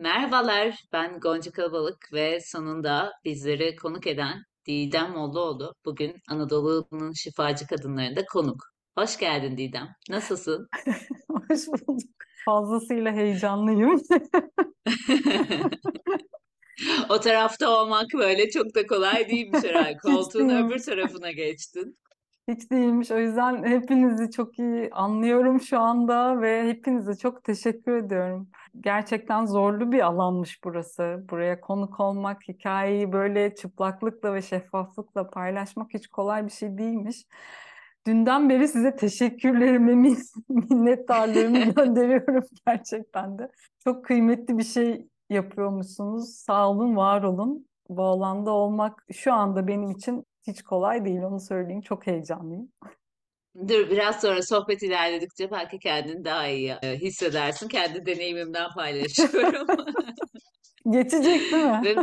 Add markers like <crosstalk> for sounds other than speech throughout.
Merhabalar, ben Gonca Kalabalık ve sonunda bizleri konuk eden Didem Mollaoğlu. Bugün Anadolu'nun şifacı kadınlarında konuk. Hoş geldin Didem. Nasılsın? <laughs> Hoş bulduk. Fazlasıyla heyecanlıyım. <laughs> O tarafta olmak böyle çok da kolay değilmiş herhalde. <laughs> Koltuğun öbür tarafına geçtin. Hiç değilmiş. O yüzden hepinizi çok iyi anlıyorum şu anda ve hepinize çok teşekkür ediyorum. Gerçekten zorlu bir alanmış burası. Buraya konuk olmak, hikayeyi böyle çıplaklıkla ve şeffaflıkla paylaşmak hiç kolay bir şey değilmiş. Dünden beri size teşekkürlerimi, min- minnettarlığımı <laughs> gönderiyorum gerçekten de. Çok kıymetli bir şey yapıyormuşsunuz. Sağ olun, var olun. Bu alanda olmak şu anda benim için hiç kolay değil, onu söyleyeyim. Çok heyecanlıyım. Dur biraz sonra sohbet ilerledikçe belki kendini daha iyi e, hissedersin. Kendi deneyimimden paylaşıyorum. <laughs> Geçecek değil mi? Ve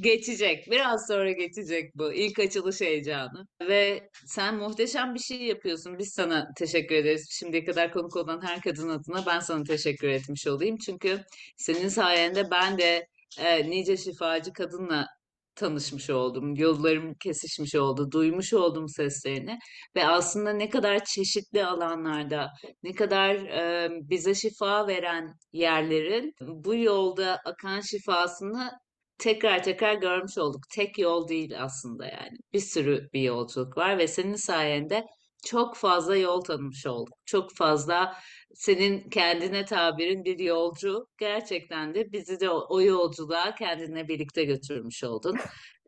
Geçecek. Biraz sonra geçecek bu. İlk açılış heyecanı. Ve sen muhteşem bir şey yapıyorsun. Biz sana teşekkür ederiz. Şimdiye kadar konuk olan her kadın adına ben sana teşekkür etmiş olayım. Çünkü senin sayende ben de e, nice şifacı kadınla tanışmış oldum. Yollarım kesişmiş oldu. Duymuş oldum seslerini. Ve aslında ne kadar çeşitli alanlarda, ne kadar e, bize şifa veren yerlerin bu yolda akan şifasını tekrar tekrar görmüş olduk. Tek yol değil aslında yani. Bir sürü bir yolculuk var ve senin sayende çok fazla yol tanımış olduk. Çok fazla senin kendine tabirin bir yolcu gerçekten de bizi de o, yolculuğa kendine birlikte götürmüş oldun.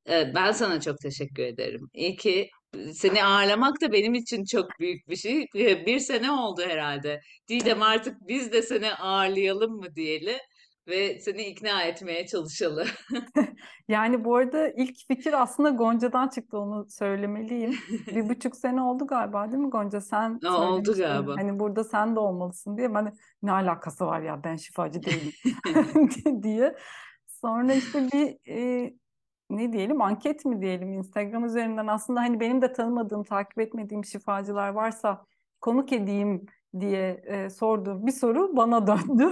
Ben sana çok teşekkür ederim. İyi ki seni ağırlamak da benim için çok büyük bir şey. Bir sene oldu herhalde. Didem artık biz de seni ağırlayalım mı diyeli ve seni ikna etmeye çalışalım. <laughs> Yani bu arada ilk fikir aslında Gonca'dan çıktı onu söylemeliyim. Bir <laughs> buçuk sene oldu galiba değil mi Gonca? Sen Aa, Oldu galiba. hani burada sen de olmalısın diye. Ben de, ne alakası var ya ben şifacı değilim <laughs> diye. Sonra işte bir e, ne diyelim anket mi diyelim Instagram üzerinden aslında hani benim de tanımadığım, takip etmediğim şifacılar varsa konuk edeyim diye e, sorduğum bir soru bana döndü.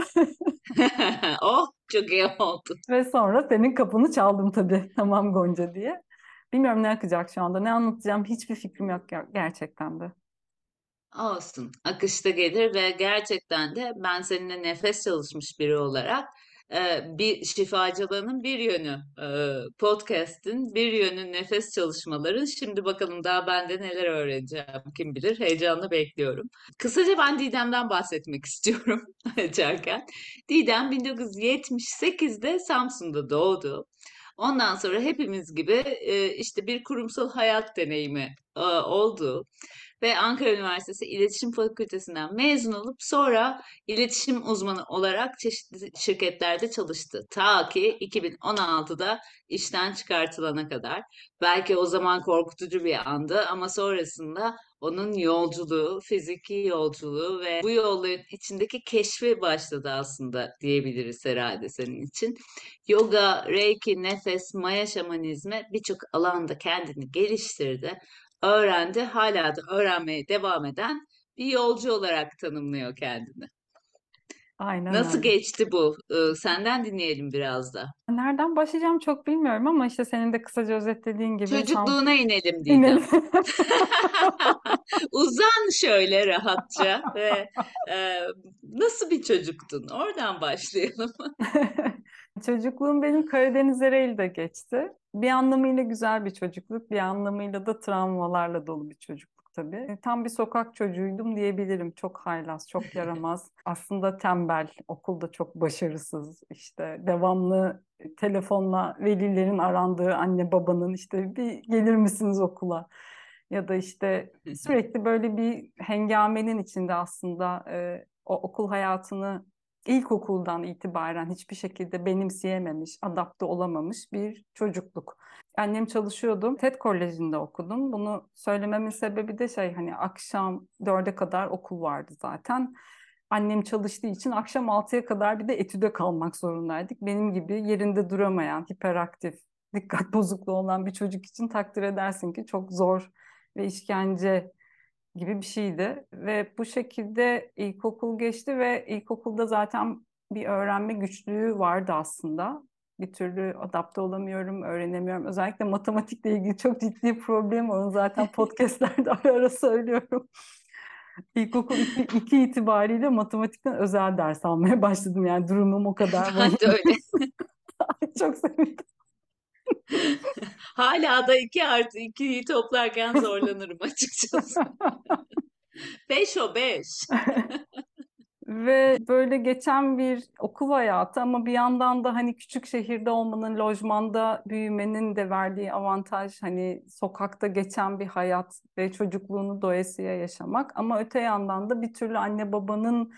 <laughs> Oh çok iyi oldu. Ve sonra senin kapını çaldım tabii. <laughs> Tamam Gonca diye. Bilmiyorum ne akacak şu anda. Ne anlatacağım hiçbir fikrim yok ger- gerçekten de. Olsun. Akışta gelir ve gerçekten de ben seninle nefes çalışmış biri olarak bir şifacılığının bir yönü podcast'in bir yönü nefes çalışmaların. Şimdi bakalım daha ben de neler öğreneceğim kim bilir. Heyecanla bekliyorum. Kısaca ben Didem'den bahsetmek <laughs> istiyorum açarken. Didem 1978'de Samsun'da doğdu. Ondan sonra hepimiz gibi işte bir kurumsal hayat deneyimi oldu ve Ankara Üniversitesi İletişim Fakültesinden mezun olup sonra iletişim uzmanı olarak çeşitli şirketlerde çalıştı. Ta ki 2016'da işten çıkartılana kadar. Belki o zaman korkutucu bir andı ama sonrasında onun yolculuğu, fiziki yolculuğu ve bu yolların içindeki keşfi başladı aslında diyebiliriz herhalde senin için. Yoga, Reiki, nefes, Maya şamanizmi birçok alanda kendini geliştirdi öğrendi, hala da öğrenmeye devam eden bir yolcu olarak tanımlıyor kendini. Aynen Nasıl öyle. geçti bu? Ee, Senden dinleyelim biraz da. Nereden başlayacağım çok bilmiyorum ama işte senin de kısaca özetlediğin gibi tam Çocukluğuna inelim <laughs> inelim. Didem. <laughs> Uzan şöyle rahatça ve e, nasıl bir çocuktun? Oradan başlayalım. <laughs> Çocukluğum benim Karadeniz Ereğli'de geçti. Bir anlamıyla güzel bir çocukluk, bir anlamıyla da travmalarla dolu bir çocukluk tabii. E, Tam bir sokak çocuğuydum diyebilirim. Çok haylaz, çok yaramaz. <laughs> Aslında tembel, okulda çok başarısız. İşte devamlı telefonla velilerin arandığı anne babanın işte bir gelir misiniz okula? Ya da işte sürekli böyle bir hengamenin içinde aslında e, o okul hayatını ilkokuldan itibaren hiçbir şekilde benimseyememiş, adapte olamamış bir çocukluk. Annem çalışıyordu. TED Koleji'nde okudum. Bunu söylememin sebebi de şey hani akşam dörde kadar okul vardı zaten. Annem çalıştığı için akşam altıya kadar bir de etüde kalmak zorundaydık. Benim gibi yerinde duramayan, hiperaktif, dikkat bozukluğu olan bir çocuk için takdir edersin ki çok zor ve işkence gibi bir şeydi. Ve bu şekilde ilkokul geçti ve ilkokulda zaten bir öğrenme güçlüğü vardı aslında. Bir türlü adapte olamıyorum, öğrenemiyorum. Özellikle matematikle ilgili çok ciddi problem var. Onu zaten <laughs> podcastlerde ara ara söylüyorum. İlkokul 2, 2 itibariyle matematikten özel ders almaya başladım. Yani durumum o kadar. <laughs> Ben de öyle. <laughs> çok sevindim. <laughs> Hala da 2 artı 2'yi toplarken zorlanırım açıkçası. <laughs> 5 o 5. <laughs> Ve böyle geçen bir okul hayatı ama bir yandan da hani küçük şehirde olmanın, lojmanda büyümenin de verdiği avantaj hani sokakta geçen bir hayat ve çocukluğunu doyasıya yaşamak. Ama öte yandan da bir türlü anne babanın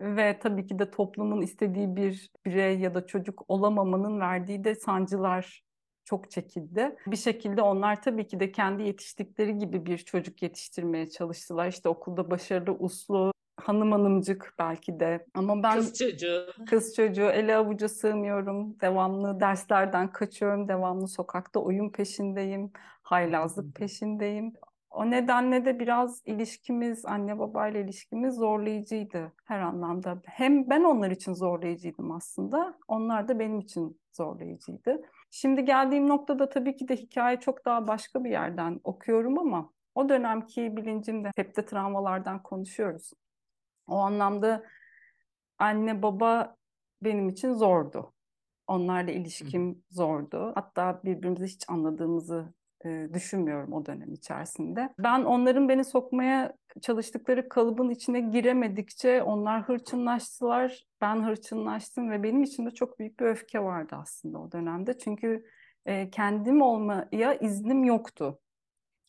ve tabii ki de toplumun istediği bir birey ya da çocuk olamamanın verdiği de sancılar çok çekildi. Bir şekilde onlar tabii ki de kendi yetiştikleri gibi bir çocuk yetiştirmeye çalıştılar. İşte okulda başarılı, uslu, hanım hanımcık belki de. Ama ben Kız çocuğu. kız çocuğu ele avuca sığmıyorum. Devamlı derslerden kaçıyorum. Devamlı sokakta oyun peşindeyim. Haylazlık peşindeyim. O nedenle de biraz ilişkimiz, anne babayla ilişkimiz zorlayıcıydı her anlamda. Hem ben onlar için zorlayıcıydım aslında, onlar da benim için zorlayıcıydı. Şimdi geldiğim noktada tabii ki de hikaye çok daha başka bir yerden okuyorum ama o dönemki bilincimde hep de travmalardan konuşuyoruz. O anlamda anne baba benim için zordu. Onlarla ilişkim zordu. Hatta birbirimizi hiç anladığımızı e, düşünmüyorum o dönem içerisinde. Ben onların beni sokmaya çalıştıkları kalıbın içine giremedikçe onlar hırçınlaştılar. Ben hırçınlaştım ve benim içimde çok büyük bir öfke vardı aslında o dönemde. Çünkü e, kendim olmaya iznim yoktu.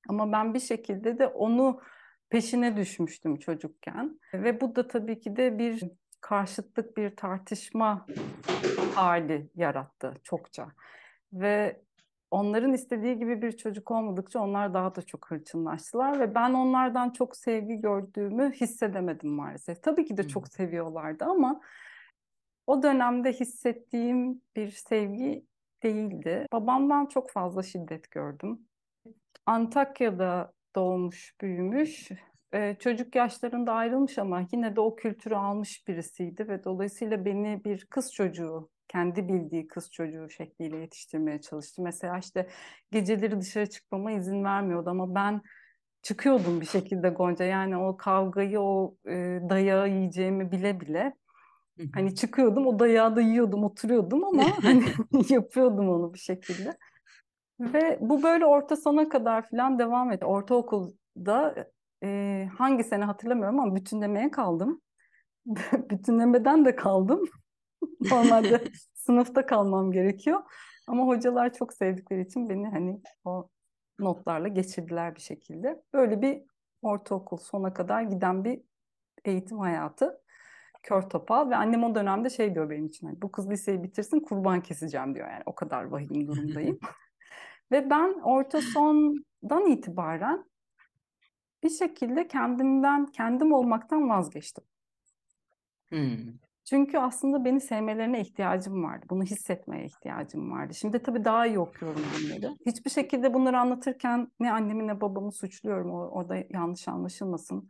Ama ben bir şekilde de onu peşine düşmüştüm çocukken. Ve bu da tabii ki de bir karşıtlık, bir tartışma hali yarattı çokça. Ve onların istediği gibi bir çocuk olmadıkça onlar daha da çok hırçınlaştılar ve ben onlardan çok sevgi gördüğümü hissedemedim maalesef. Tabii ki de çok seviyorlardı ama o dönemde hissettiğim bir sevgi değildi. Babamdan çok fazla şiddet gördüm. Antakya'da doğmuş, büyümüş. Ee, çocuk yaşlarında ayrılmış ama yine de o kültürü almış birisiydi ve dolayısıyla beni bir kız çocuğu, kendi bildiği kız çocuğu şekliyle yetiştirmeye çalıştı. Mesela işte geceleri dışarı çıkmama izin vermiyordu ama ben çıkıyordum bir şekilde Gonca. Yani o kavgayı, o e, dayağı yiyeceğimi bile bile hani çıkıyordum, o dayağı da yiyordum, oturuyordum ama <laughs> hani <laughs> yapıyordum onu bir şekilde. Ve bu böyle orta sona kadar falan devam etti. Ortaokulda e, hangi sene hatırlamıyorum ama bütünlemeye kaldım. <laughs> Bütünlemeden de kaldım. Normalde <laughs> sınıfta kalmam gerekiyor. Ama hocalar çok sevdikleri için beni hani o notlarla geçirdiler bir şekilde. Böyle bir ortaokul sona kadar giden bir eğitim hayatı. Kör topal ve annem o dönemde şey diyor benim için hani bu kız liseyi bitirsin kurban keseceğim diyor yani o kadar vahim durumdayım. <laughs> Ve ben orta sondan itibaren bir şekilde kendimden, kendim olmaktan vazgeçtim. Hmm. Çünkü aslında beni sevmelerine ihtiyacım vardı. Bunu hissetmeye ihtiyacım vardı. Şimdi tabii daha iyi okuyorum bunları. Hiçbir şekilde bunları anlatırken ne annemi ne babamı suçluyorum. Orada yanlış anlaşılmasın.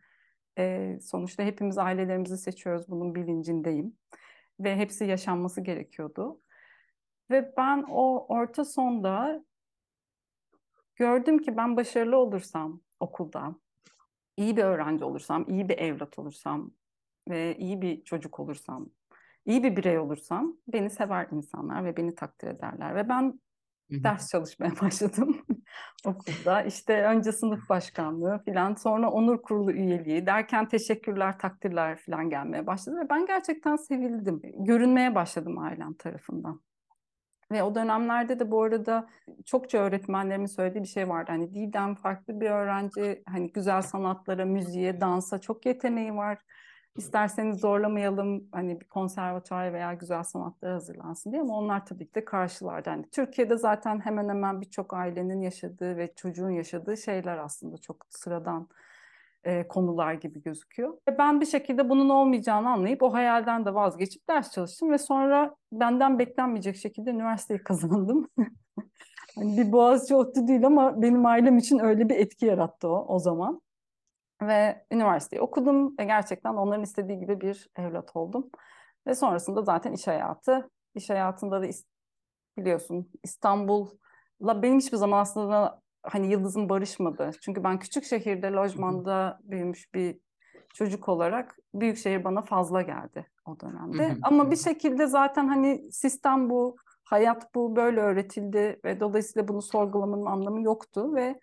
Ee, sonuçta hepimiz ailelerimizi seçiyoruz. Bunun bilincindeyim. Ve hepsi yaşanması gerekiyordu. Ve ben o orta sonda gördüm ki ben başarılı olursam okulda, iyi bir öğrenci olursam, iyi bir evlat olursam ve iyi bir çocuk olursam, iyi bir birey olursam beni sever insanlar ve beni takdir ederler. Ve ben ders çalışmaya <laughs> başladım okulda. İşte önce sınıf başkanlığı falan, sonra onur kurulu üyeliği derken teşekkürler, takdirler falan gelmeye başladı. Ve ben gerçekten sevildim. Görünmeye başladım ailem tarafından. Ve o dönemlerde de bu arada çokça öğretmenlerimin söylediği bir şey vardı. Hani Didem farklı bir öğrenci, hani güzel sanatlara, müziğe, dansa çok yeteneği var. İsterseniz zorlamayalım hani bir konservatuar veya güzel sanatlara hazırlansın diye ama onlar tabii ki de karşılardı. Yani Türkiye'de zaten hemen hemen birçok ailenin yaşadığı ve çocuğun yaşadığı şeyler aslında çok sıradan e, konular gibi gözüküyor. Ben bir şekilde bunun olmayacağını anlayıp o hayalden de vazgeçip ders çalıştım ve sonra benden beklenmeyecek şekilde üniversiteyi <laughs> kazandım. hani bir Boğaziçi ODTÜ değil ama benim ailem için öyle bir etki yarattı o o zaman. Ve üniversiteyi okudum ve gerçekten onların istediği gibi bir evlat oldum. Ve sonrasında zaten iş hayatı. İş hayatında da biliyorsun İstanbul'la benim hiçbir zaman aslında hani yıldızım barışmadı. Çünkü ben küçük şehirde lojmanda büyümüş bir çocuk olarak büyük şehir bana fazla geldi o dönemde. Ama bir şekilde zaten hani sistem bu, hayat bu böyle öğretildi ve dolayısıyla bunu sorgulamanın anlamı yoktu ve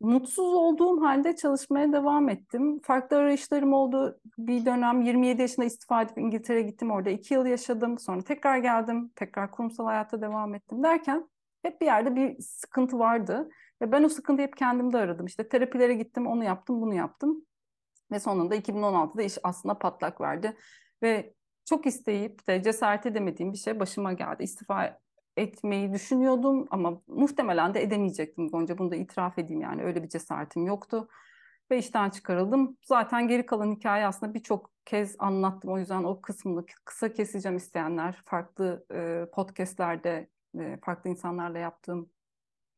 mutsuz olduğum halde çalışmaya devam ettim. Farklı arayışlarım oldu. Bir dönem 27 yaşında istifa edip İngiltere'ye gittim. Orada iki yıl yaşadım. Sonra tekrar geldim. Tekrar kurumsal hayatta devam ettim derken hep bir yerde bir sıkıntı vardı. Ve ben o sıkıntıyı hep kendimde aradım. İşte terapilere gittim, onu yaptım, bunu yaptım. Ve sonunda 2016'da iş aslında patlak verdi. Ve çok isteyip de cesaret edemediğim bir şey başıma geldi. İstifa etmeyi düşünüyordum ama muhtemelen de edemeyecektim Gonca. Bunu da itiraf edeyim yani öyle bir cesaretim yoktu. Ve işten çıkarıldım. Zaten geri kalan hikaye aslında birçok kez anlattım. O yüzden o kısmını kısa keseceğim isteyenler. Farklı e, podcastlerde, e, farklı insanlarla yaptığım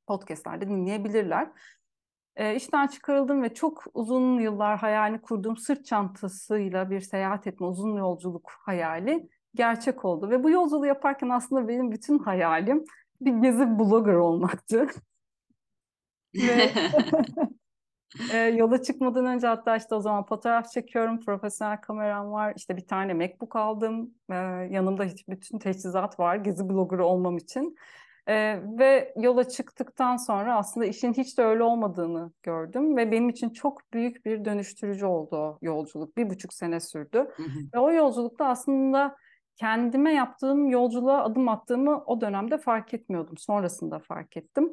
podcastlerde dinleyebilirler. E, işten çıkarıldım ve çok uzun yıllar hayalini kurduğum sırt çantasıyla bir seyahat etme, uzun yolculuk hayali gerçek oldu. Ve bu yolculuğu yaparken aslında benim bütün hayalim bir gezi blogger olmaktı. <laughs> Ve <laughs> e, yola çıkmadan önce hatta işte o zaman fotoğraf çekiyorum, profesyonel kameram var, işte bir tane MacBook aldım, e, yanımda hiç bütün teçhizat var gezi bloggerı olmam için. E, ve yola çıktıktan sonra aslında işin hiç de öyle olmadığını gördüm ve benim için çok büyük bir dönüştürücü oldu o yolculuk. Bir buçuk sene sürdü. ve o yolculukta aslında kendime yaptığım yolculuğa adım attığımı o dönemde fark etmiyordum. Sonrasında fark ettim.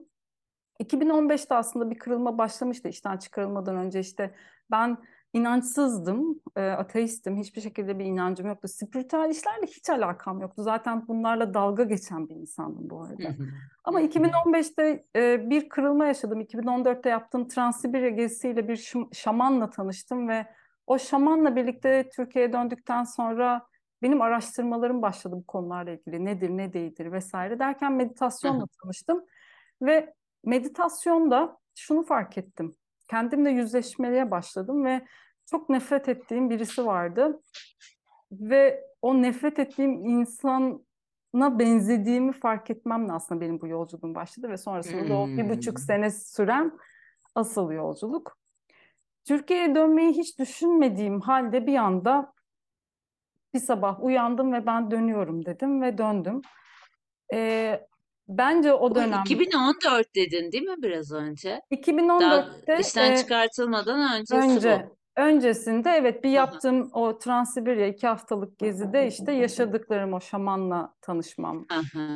2015'te aslında bir kırılma başlamıştı işten çıkarılmadan önce işte ben inançsızdım, e, ateistim, hiçbir şekilde bir inancım yoktu. Spiritüel işlerle hiç alakam yoktu. Zaten bunlarla dalga geçen bir insandım bu arada. Ama 2015'te e, bir kırılma yaşadım. 2014'te yaptığım Transsibirya gezisiyle bir şamanla tanıştım ve o şamanla birlikte Türkiye'ye döndükten sonra benim araştırmalarım başladı bu konularla ilgili. Nedir, ne değildir vesaire derken meditasyonla tanıştım. Ve meditasyonda şunu fark ettim. Kendimle yüzleşmeye başladım ve çok nefret ettiğim birisi vardı. Ve o nefret ettiğim insana benzediğimi fark etmemle aslında benim bu yolculuğum başladı ve sonrasında hmm. da o bir buçuk hmm. sene süren asıl yolculuk. Türkiye'ye dönmeyi hiç düşünmediğim halde bir anda bir sabah uyandım ve ben dönüyorum dedim ve döndüm. Ee, bence o dönem... 2014 dedin değil mi biraz önce? 2014'te... Daha işten e, çıkartılmadan öncesi önce, bu. Öncesinde evet bir yaptığım o Transsibirya iki haftalık gezide işte yaşadıklarım o şamanla tanışmam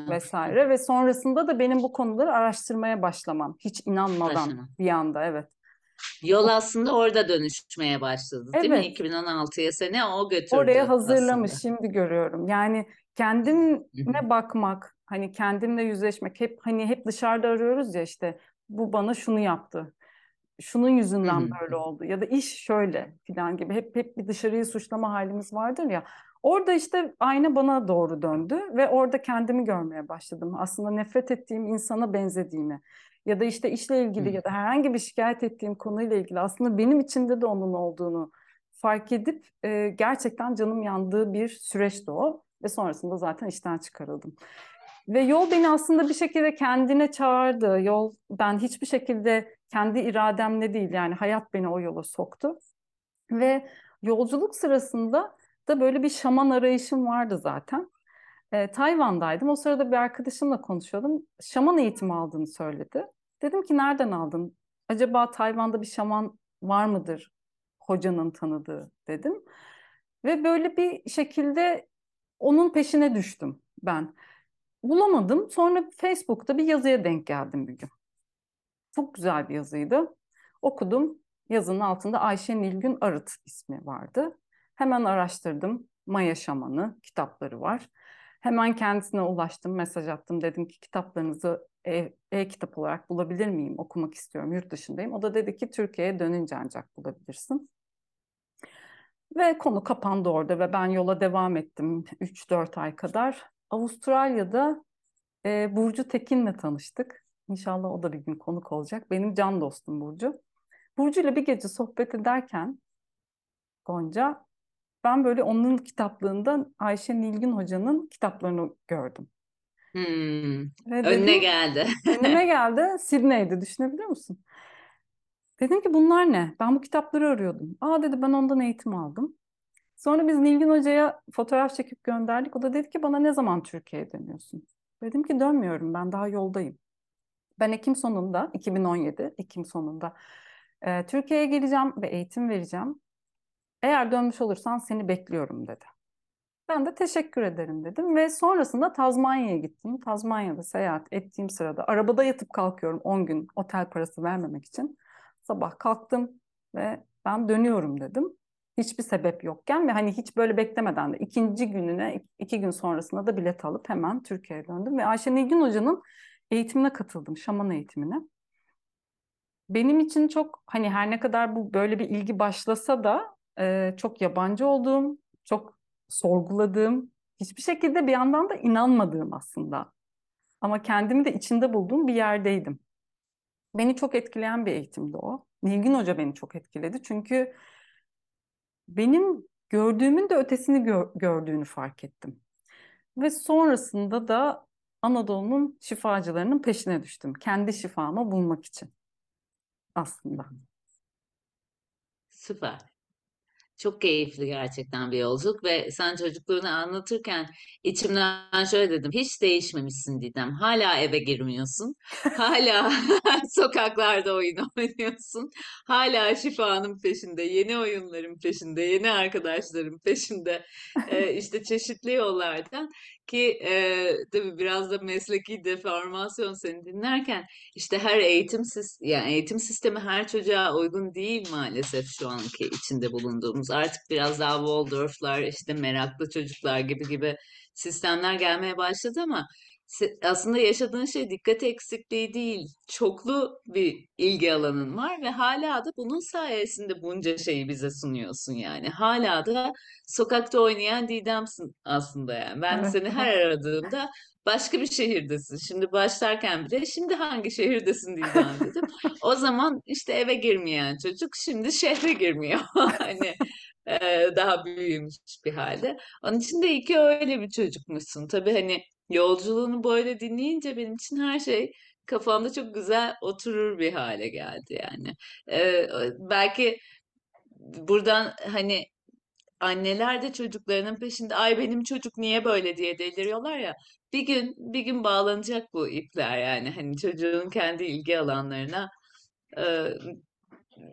vesaire ve sonrasında da benim bu konuları araştırmaya başlamam. Hiç inanmadan Başlamam. bir anda evet. Yol aslında orada dönüşmeye başladı değil mi? 2016'ya seni o götürdü Oraya hazırlamış aslında. şimdi görüyorum. Yani kendime bakmak, hani kendimle yüzleşmek hep hani hep dışarıda arıyoruz ya işte bu bana şunu yaptı. Şunun yüzünden böyle oldu ya da iş şöyle filan gibi hep hep bir dışarıyı suçlama halimiz vardır ya. Orada işte ayna bana doğru döndü ve orada kendimi görmeye başladım. Aslında nefret ettiğim insana benzediğimi ya da işte işle ilgili ya da herhangi bir şikayet ettiğim konuyla ilgili aslında benim içinde de onun olduğunu fark edip e, gerçekten canım yandığı bir süreçti o ve sonrasında zaten işten çıkarıldım. Ve yol beni aslında bir şekilde kendine çağırdı. Yol ben hiçbir şekilde kendi irademle değil yani hayat beni o yola soktu. Ve yolculuk sırasında da böyle bir şaman arayışım vardı zaten. E, Tayvan'daydım. O sırada bir arkadaşımla konuşuyordum. Şaman eğitimi aldığını söyledi. Dedim ki nereden aldın? Acaba Tayvan'da bir şaman var mıdır hocanın tanıdığı dedim. Ve böyle bir şekilde onun peşine düştüm ben. Bulamadım. Sonra Facebook'ta bir yazıya denk geldim bir gün. Çok güzel bir yazıydı. Okudum. Yazının altında Ayşe Nilgün Arıt ismi vardı. Hemen araştırdım. Maya Şamanı kitapları var. Hemen kendisine ulaştım, mesaj attım. Dedim ki kitaplarınızı e-kitap e olarak bulabilir miyim? Okumak istiyorum, yurt dışındayım. O da dedi ki Türkiye'ye dönünce ancak bulabilirsin. Ve konu kapandı orada ve ben yola devam ettim 3-4 ay kadar. Avustralya'da e, Burcu Tekin'le tanıştık. İnşallah o da bir gün konuk olacak. Benim can dostum Burcu. Burcu ile bir gece sohbet ederken Gonca ben böyle onun kitaplığında Ayşe Nilgün Hoca'nın kitaplarını gördüm. Hmm, Ve önüne dedim, geldi. <laughs> önüme geldi Sydney'di düşünebiliyor musun? Dedim ki bunlar ne? Ben bu kitapları arıyordum. Aa dedi ben ondan eğitim aldım. Sonra biz Nilgün Hoca'ya fotoğraf çekip gönderdik. O da dedi ki bana ne zaman Türkiye'ye dönüyorsun? Dedim ki dönmüyorum ben daha yoldayım. Ben Ekim sonunda 2017 Ekim sonunda e, Türkiye'ye geleceğim ve eğitim vereceğim. Eğer dönmüş olursan seni bekliyorum dedi. Ben de teşekkür ederim dedim ve sonrasında Tazmanya'ya gittim. Tazmanya'da seyahat ettiğim sırada arabada yatıp kalkıyorum 10 gün otel parası vermemek için. Sabah kalktım ve ben dönüyorum dedim. Hiçbir sebep yokken ve hani hiç böyle beklemeden de ikinci gününe iki gün sonrasında da bilet alıp hemen Türkiye'ye döndüm. Ve Ayşe Nilgün Hoca'nın eğitimine katıldım, şaman eğitimine. Benim için çok hani her ne kadar bu böyle bir ilgi başlasa da e, çok yabancı olduğum, çok sorguladığım, hiçbir şekilde bir yandan da inanmadığım aslında. Ama kendimi de içinde bulduğum bir yerdeydim. Beni çok etkileyen bir eğitimdi o. Nilgün Hoca beni çok etkiledi. Çünkü benim gördüğümün de ötesini gör, gördüğünü fark ettim. Ve sonrasında da Anadolu'nun şifacılarının peşine düştüm. Kendi şifamı bulmak için aslında. Süper. Çok keyifli gerçekten bir yolculuk ve sen çocukluğunu anlatırken içimden şöyle dedim. Hiç değişmemişsin Didem. Hala eve girmiyorsun. Hala <laughs> sokaklarda oyun oynuyorsun. Hala şifanın peşinde, yeni oyunların peşinde, yeni arkadaşların peşinde. Ee, işte çeşitli yollardan ki e, tabii biraz da mesleki deformasyon seni dinlerken işte her eğitim yani eğitim sistemi her çocuğa uygun değil maalesef şu anki içinde bulunduğumuz. Artık biraz daha Waldorf'lar, işte meraklı çocuklar gibi gibi sistemler gelmeye başladı ama aslında yaşadığın şey dikkat eksikliği değil, çoklu bir ilgi alanın var ve hala da bunun sayesinde bunca şeyi bize sunuyorsun yani. Hala da sokakta oynayan Didem'sin aslında yani. Ben Evet. seni her aradığımda başka bir şehirdesin. Şimdi başlarken bile şimdi hangi şehirdesin Didem dedim. O zaman işte eve girmeyen çocuk şimdi şehre girmiyor. <laughs> Hani daha büyümüş bir halde. Onun için de iyi ki öyle bir çocukmuşsun. Tabii hani yolculuğunu böyle dinleyince benim için her şey kafamda çok güzel oturur bir hale geldi yani. Ee, belki buradan hani anneler de çocuklarının peşinde ay benim çocuk niye böyle diye deliriyorlar ya. Bir gün bir gün bağlanacak bu ipler yani hani çocuğun kendi ilgi alanlarına e,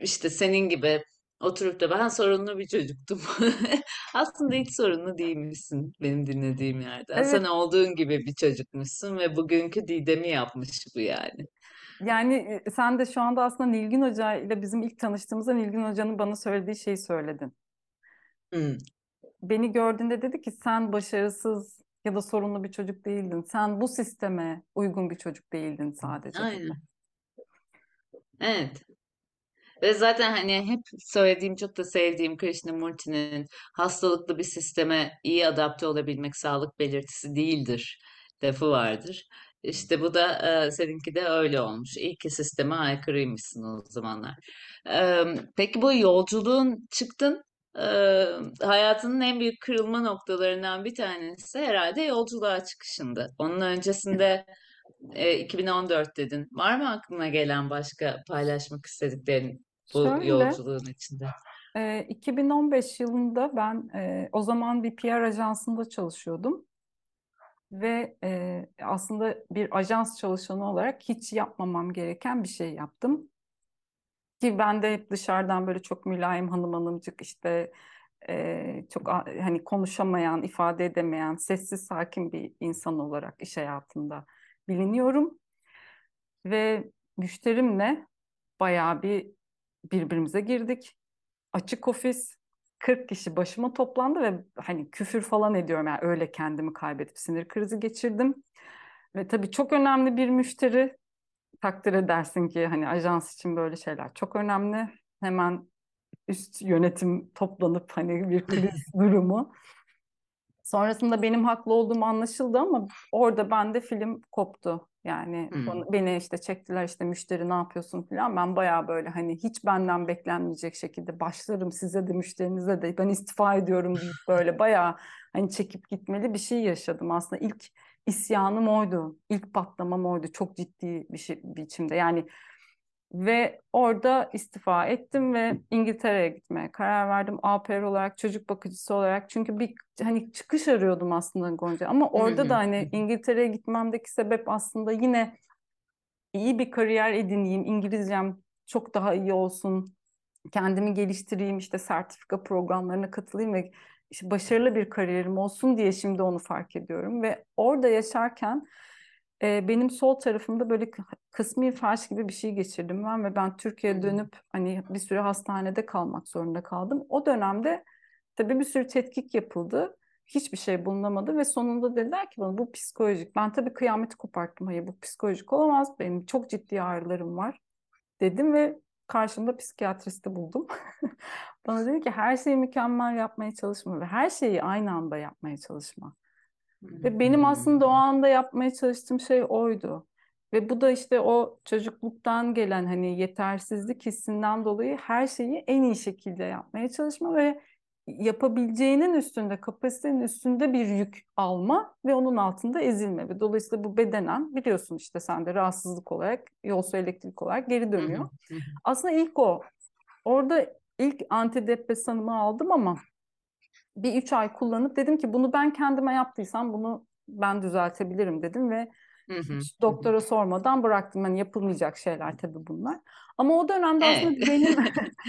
işte senin gibi oturup da ben sorunlu bir çocuktum. <laughs> Aslında hiç sorunlu değilmişsin benim dinlediğim yerde. Evet. Sen olduğun gibi bir çocukmuşsun ve bugünkü Didem'i yapmış bu yani. Yani sen de şu anda aslında Nilgün Hoca ile bizim ilk tanıştığımızda Nilgün Hoca'nın bana söylediği şeyi söyledin. Hmm. Beni gördüğünde dedi ki sen başarısız ya da sorunlu bir çocuk değildin. Sen bu sisteme uygun bir çocuk değildin sadece. Aynen. Dedi. Evet. Ve zaten hani hep söylediğim çok da sevdiğim Krishnamurti'nin hastalıklı bir sisteme iyi adapte olabilmek sağlık belirtisi değildir lafı vardır. İşte bu da e, seninki de öyle olmuş. İyi ki sisteme aykırıymışsın o zamanlar. E, peki bu yolculuğun çıktın. E, hayatının en büyük kırılma noktalarından bir tanesi herhalde yolculuğa çıkışındı. Onun öncesinde e, 2014 dedin. Var mı aklına gelen başka paylaşmak istediklerin bu Şöyle, yolculuğun içinde? e, 2015 yılında ben e, o zaman bir PR ajansında çalışıyordum. Ve e, aslında bir ajans çalışanı olarak hiç yapmamam gereken bir şey yaptım. Ki ben de hep dışarıdan böyle çok mülayim hanım hanımcık işte e, çok hani konuşamayan, ifade edemeyen, sessiz sakin bir insan olarak iş hayatında biliniyorum. Ve müşterimle bayağı bir birbirimize girdik. Açık ofis, 40 kişi başıma toplandı ve hani küfür falan ediyorum yani öyle kendimi kaybedip sinir krizi geçirdim. Ve tabii çok önemli bir müşteri takdir edersin ki hani ajans için böyle şeyler çok önemli. Hemen üst yönetim toplanıp hani bir <laughs> kriz durumu. Sonrasında benim haklı olduğum anlaşıldı ama orada bende film koptu. Yani Hmm. bana- beni işte çektiler işte müşteri ne yapıyorsun falan. Ben bayağı böyle hani hiç benden beklenmeyecek şekilde başlarım size de müşterinize de ben istifa ediyorum deyip <laughs> böyle bayağı hani çekip gitmeli bir şey yaşadım. Aslında ilk isyanım oydu. İlk patlamam oydu. Çok ciddi bir şey biçimde. Yani ve orada istifa ettim ve İngiltere'ye gitmeye karar verdim. Au pair olarak, çocuk bakıcısı olarak. Çünkü bir hani çıkış arıyordum aslında Gonca. Ama orada da hani İngiltere'ye gitmemdeki sebep aslında yine iyi bir kariyer edineyim. İngilizcem çok daha iyi olsun. Kendimi geliştireyim, işte sertifika programlarına katılayım ve işte başarılı bir kariyerim olsun diye şimdi onu fark ediyorum. Ve orada yaşarken e, benim sol tarafımda böyle kısmi felç gibi bir şey geçirdim ben ve ben Türkiye'ye dönüp hani bir süre hastanede kalmak zorunda kaldım. O dönemde tabii bir sürü tetkik yapıldı. Hiçbir şey bulunamadı ve sonunda dediler ki bana bu psikolojik. Ben tabii kıyameti koparttım. Hayır bu psikolojik olamaz. Benim çok ciddi ağrılarım var dedim ve karşımda psikiyatristi buldum. <laughs> Bana dedi ki her şeyi mükemmel yapmaya çalışma ve her şeyi aynı anda yapmaya çalışma. Ve benim aslında o anda yapmaya çalıştığım şey oydu. Ve bu da işte o çocukluktan gelen hani yetersizlik hissinden dolayı her şeyi en iyi şekilde yapmaya çalışma ve yapabileceğinin üstünde, kapasitenin üstünde bir yük alma ve onun altında ezilme. Ve dolayısıyla bu bedenen biliyorsun işte sen de rahatsızlık olarak, yolsu elektrik olarak geri dönüyor. Aslında ilk o. Orada ilk antidepresanımı aldım ama bir üç ay kullanıp dedim ki bunu ben kendime yaptıysam bunu ben düzeltebilirim dedim ve hiç doktora sormadan bıraktım. Hani yapılmayacak şeyler tabii bunlar. Ama o dönemde aslında Evet. benim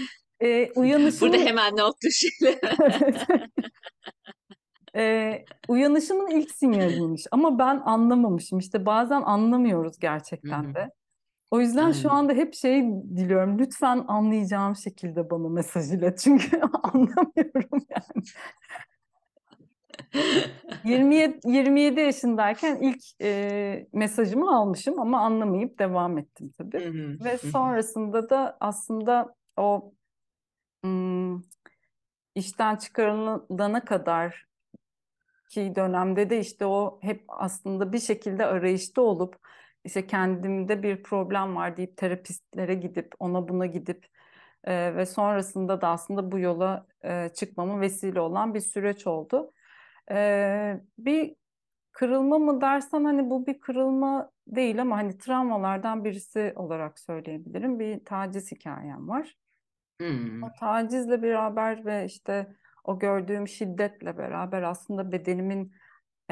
<laughs> e, uyanışımın... Burada hemen not düşelim. <laughs> <laughs> e, uyanışımın ilk sinyaliymiş. Ama ben anlamamışım. İşte bazen anlamıyoruz gerçekten de. O yüzden şu Aynen. anda hep şey diliyorum. Lütfen anlayacağım şekilde bana mesaj ilet. <laughs> Çünkü anlamıyorum yani. 27, 27 yaşındayken ilk e, mesajımı almışım ama anlamayıp devam ettim tabii. Hı hı, Ve hı sonrasında da aslında o hmm, işten çıkarılana kadar ki dönemde de işte o hep aslında bir şekilde arayışta olup işte kendimde bir problem var deyip terapistlere gidip ona buna gidip e, ve sonrasında da aslında bu yola e, çıkmama vesile olan bir süreç oldu. E, bir kırılma mı dersen hani bu bir kırılma değil ama hani travmalardan birisi olarak söyleyebilirim. Bir taciz hikayem var. Hmm. O tacizle beraber ve işte o gördüğüm şiddetle beraber aslında bedenimin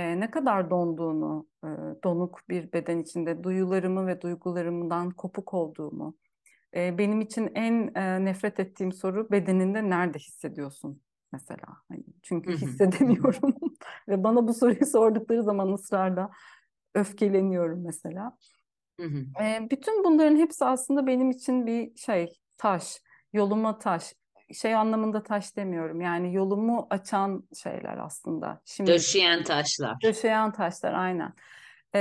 e, ne kadar donduğunu, e, donuk bir beden içinde duyularımı ve duygularımdan kopuk olduğumu, e, benim için en e, nefret ettiğim soru bedeninde nerede hissediyorsun mesela. Hani çünkü hissedemiyorum <laughs> ve bana bu soruyu sordukları zaman ısrarla öfkeleniyorum mesela. E, bütün bunların hepsi aslında benim için bir şey, taş, yoluma taş. Şey anlamında taş demiyorum. Yani yolumu açan şeyler aslında. Şimdi Döşeyen taşlar. döşeyen taşlar aynen. E,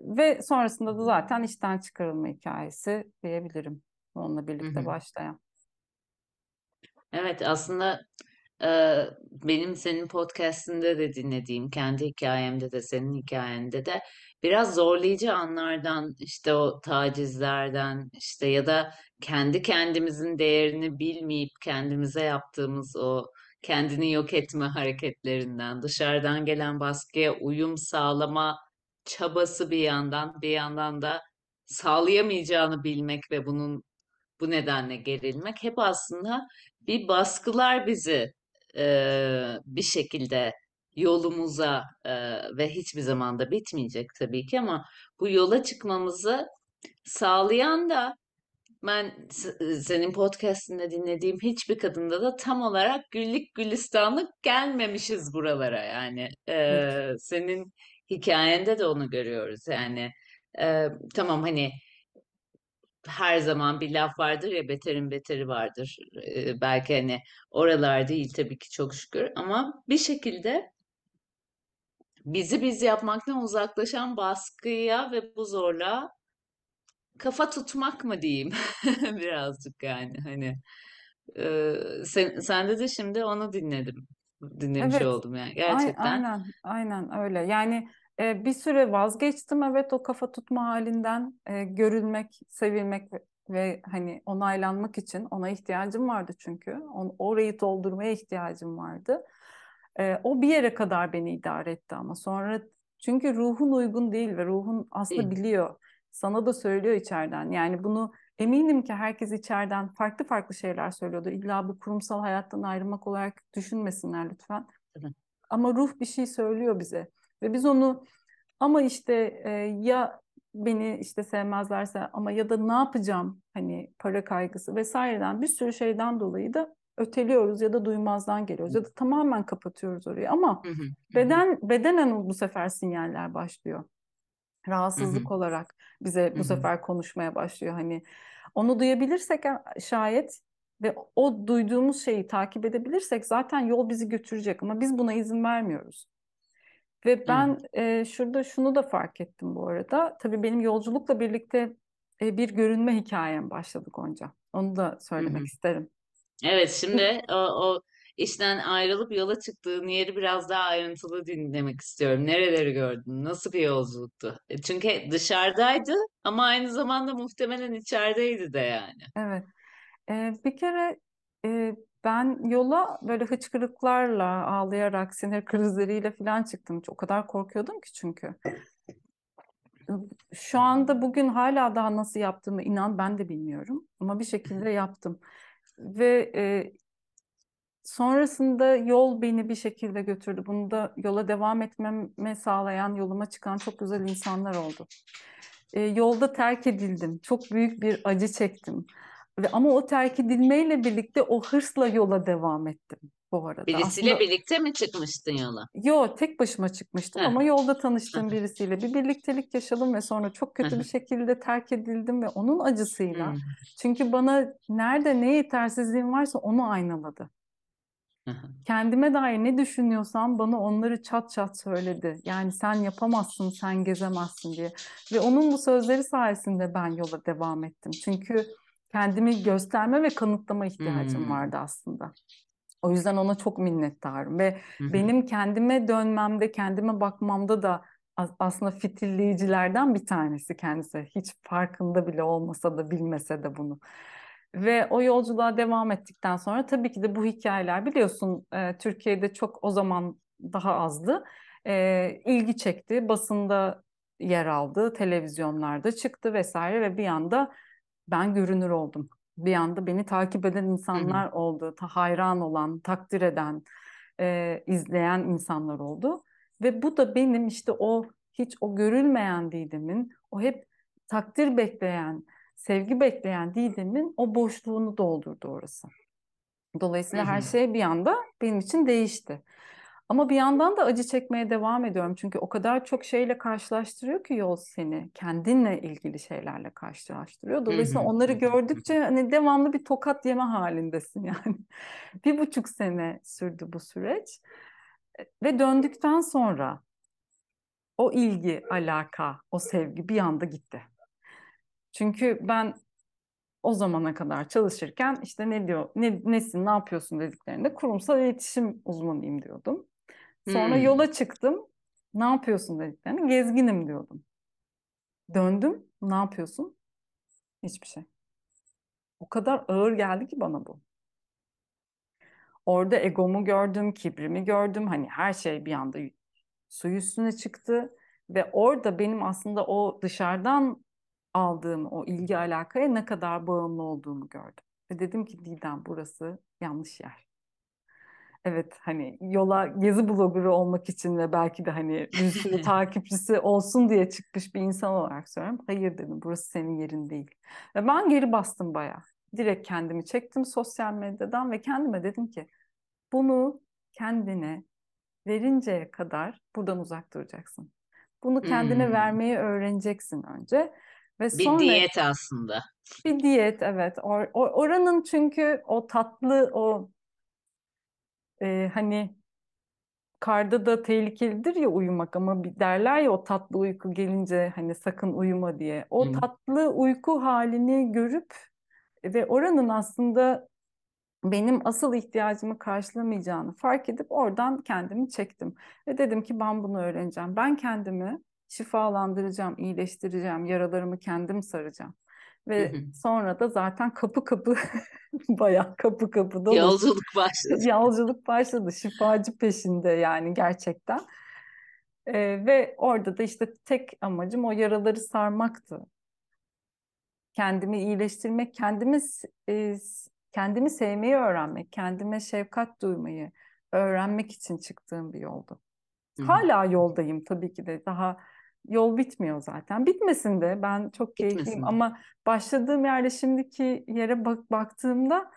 ve sonrasında da zaten işten çıkarılma hikayesi diyebilirim. Onunla birlikte hı. başlayan. Evet aslında benim senin podcast'inde de dinlediğim, kendi hikayemde de senin hikayende de biraz zorlayıcı anlardan işte o tacizlerden işte ya da kendi kendimizin değerini bilmeyip kendimize yaptığımız o kendini yok etme hareketlerinden, dışarıdan gelen baskıya uyum sağlama çabası bir yandan, bir yandan da sağlayamayacağını bilmek ve bunun bu nedenle gerilmek hep aslında bir baskılar bizi e, bir şekilde yolumuza e, ve hiçbir zaman da bitmeyecek tabii ki ama bu yola çıkmamızı sağlayan da ben senin podcastinde dinlediğim hiçbir kadında da tam olarak güllük gülistanlık gelmemişiz buralara yani Evet. E, senin hikayende de onu görüyoruz yani E, tamam hani her zaman bir laf vardır ya beterin beteri vardır. Ee, belki hani oralar değil tabii ki çok şükür ama bir şekilde bizi biz yapmaktan uzaklaşan baskıya ve bu zorluğa kafa tutmak mı diyeyim <laughs> birazcık yani hani Ee, sen, sende de şimdi onu dinledim. dinlemiş Evet, oldum yani gerçekten. aynen, aynen öyle. Yani e, bir süre vazgeçtim evet o kafa tutma halinden e, görülmek, sevilmek ve, ve hani onaylanmak için ona ihtiyacım vardı çünkü. On, orayı doldurmaya ihtiyacım vardı. E, o bir yere kadar beni idare etti ama sonra çünkü ruhun uygun değil ve ruhun aslında biliyor. Sana da söylüyor içeriden. Yani bunu eminim ki herkes içeriden farklı farklı şeyler söylüyordu. İlla bu kurumsal hayattan ayrılmak olarak düşünmesinler lütfen. Ama ruh bir şey söylüyor bize ve biz onu ama işte e, ya beni işte sevmezlerse ama ya da ne yapacağım hani para kaygısı vesaireden bir sürü şeyden dolayı da öteliyoruz ya da duymazdan geliyoruz ya da tamamen kapatıyoruz orayı. Ama Hı hı, hı hı, beden bedenen bu sefer sinyaller başlıyor. Rahatsızlık olarak bize bu sefer konuşmaya başlıyor. Hani onu duyabilirsek şayet ve o duyduğumuz şeyi takip edebilirsek zaten yol bizi götürecek ama biz buna izin vermiyoruz. Ve Evet. ben e, şurada şunu da fark ettim bu arada. Tabii benim yolculukla birlikte e, bir görünme hikayem başladı Gonca. Onu da söylemek hı. isterim. Evet, şimdi <laughs> o, o işten ayrılıp yola çıktığın yeri biraz daha ayrıntılı dinlemek istiyorum. Nereleri gördün? Nasıl bir yolculuktu? E, Çünkü dışarıdaydı ama aynı zamanda muhtemelen içerideydi de yani. Evet. E, bir kere e, ben yola böyle hıçkırıklarla, ağlayarak, sinir krizleriyle falan çıktım. O kadar korkuyordum ki çünkü. Şu anda bugün hala daha nasıl yaptığımı inan ben de bilmiyorum. Ama bir şekilde yaptım. Ve e, sonrasında yol beni bir şekilde götürdü. Bunu da yola devam etmemi sağlayan, yoluma çıkan çok güzel insanlar oldu. E, yolda terk edildim. Çok büyük bir acı çektim. Ve ama o terk edilmeyle birlikte o hırsla yola devam ettim bu arada. Birisiyle Aslında birlikte mi çıkmıştın yola? Yo, tek başıma çıkmıştım ama yolda tanıştığım birisiyle bir birliktelik yaşadım ve sonra çok kötü bir şekilde terk edildim ve onun acısıyla. hı, Çünkü bana nerede ne yetersizliğim varsa onu aynaladı. hı, Kendime dair ne düşünüyorsam bana onları çat çat söyledi. Yani sen yapamazsın, sen gezemezsin diye. Ve onun bu sözleri sayesinde ben yola devam ettim. Çünkü kendimi gösterme ve kanıtlama ihtiyacım hı, vardı aslında. O yüzden ona çok minnettarım ve hı, benim kendime dönmemde, kendime bakmamda da as- aslında fitilleyicilerden bir tanesi kendisi. Hiç farkında bile olmasa da bilmese de bunu. Ve o yolculuğa devam ettikten sonra tabii ki de bu hikayeler biliyorsun e, Türkiye'de çok o zaman daha azdı. E, ilgi çekti, basında yer aldı, televizyonlarda çıktı vesaire ve bir anda ben görünür oldum. Bir anda beni takip eden insanlar oldu, ta hayran olan, takdir eden, e, izleyen insanlar oldu. Ve bu da benim işte o hiç o görülmeyen Didem'in, o hep takdir bekleyen, sevgi bekleyen Didem'in o boşluğunu doldurdu orası. Dolayısıyla her hı. şey bir anda benim için değişti. Ama bir yandan da acı çekmeye devam ediyorum. Çünkü o kadar çok şeyle karşılaştırıyor ki yol seni. Kendinle ilgili şeylerle karşılaştırıyor. Dolayısıyla onları gördükçe hani devamlı bir tokat yeme halindesin yani. <laughs> Bir buçuk sene sürdü bu süreç. Ve döndükten sonra o ilgi, alaka, o sevgi bir anda gitti. Çünkü ben o zamana kadar çalışırken işte ne diyor, ne, nesin, ne yapıyorsun dediklerinde kurumsal iletişim uzmanıyım diyordum. Sonra hı. yola çıktım. Ne yapıyorsun dediklerinde gezginim diyordum. Döndüm. Ne yapıyorsun? Hiçbir şey. O kadar ağır geldi ki bana bu. Orada egomu gördüm, kibrimi gördüm. Hani her şey bir anda su üstüne çıktı. Ve orada benim aslında o dışarıdan aldığım o ilgi alakaya ne kadar bağımlı olduğumu gördüm. Ve dedim ki Didem burası yanlış yer. Evet hani yola gezi bloggerı olmak için ve belki de hani bir sürü <laughs> takipçisi olsun diye çıkmış bir insan olarak söylüyorum. Hayır dedim burası senin yerin değil. Ve ben geri bastım bayağı. Direkt kendimi çektim sosyal medyadan ve kendime dedim ki bunu kendine verinceye kadar buradan uzak duracaksın. Bunu kendine Hmm. vermeyi öğreneceksin önce ve Bir sonra diyet aslında. bir diyet evet Or- or- oranın çünkü o tatlı o e, hani karda da tehlikelidir ya uyumak ama bir derler ya o tatlı uyku gelince hani sakın uyuma diye. O Hı tatlı uyku halini görüp ve oranın aslında benim asıl ihtiyacımı karşılamayacağını fark edip oradan kendimi çektim. Ve dedim ki ben bunu öğreneceğim. Ben kendimi şifalandıracağım, iyileştireceğim, yaralarımı kendim saracağım. Ve sonra da zaten kapı kapı <laughs> bayağı kapı kapı dolu Yolculuk başladı. yolculuk başladı. Şifacı peşinde yani gerçekten. Ee, ve orada da işte tek amacım o yaraları sarmaktı. Kendimi iyileştirmek, kendimi e, kendimi sevmeyi öğrenmek, kendime şefkat duymayı öğrenmek için çıktığım bir yoldu. Hala yoldayım tabii ki de. Daha yol bitmiyor zaten. Bitmesin de ben çok keyifliyim Bitmesin ama başladığım yerde şimdiki yere bak baktığımda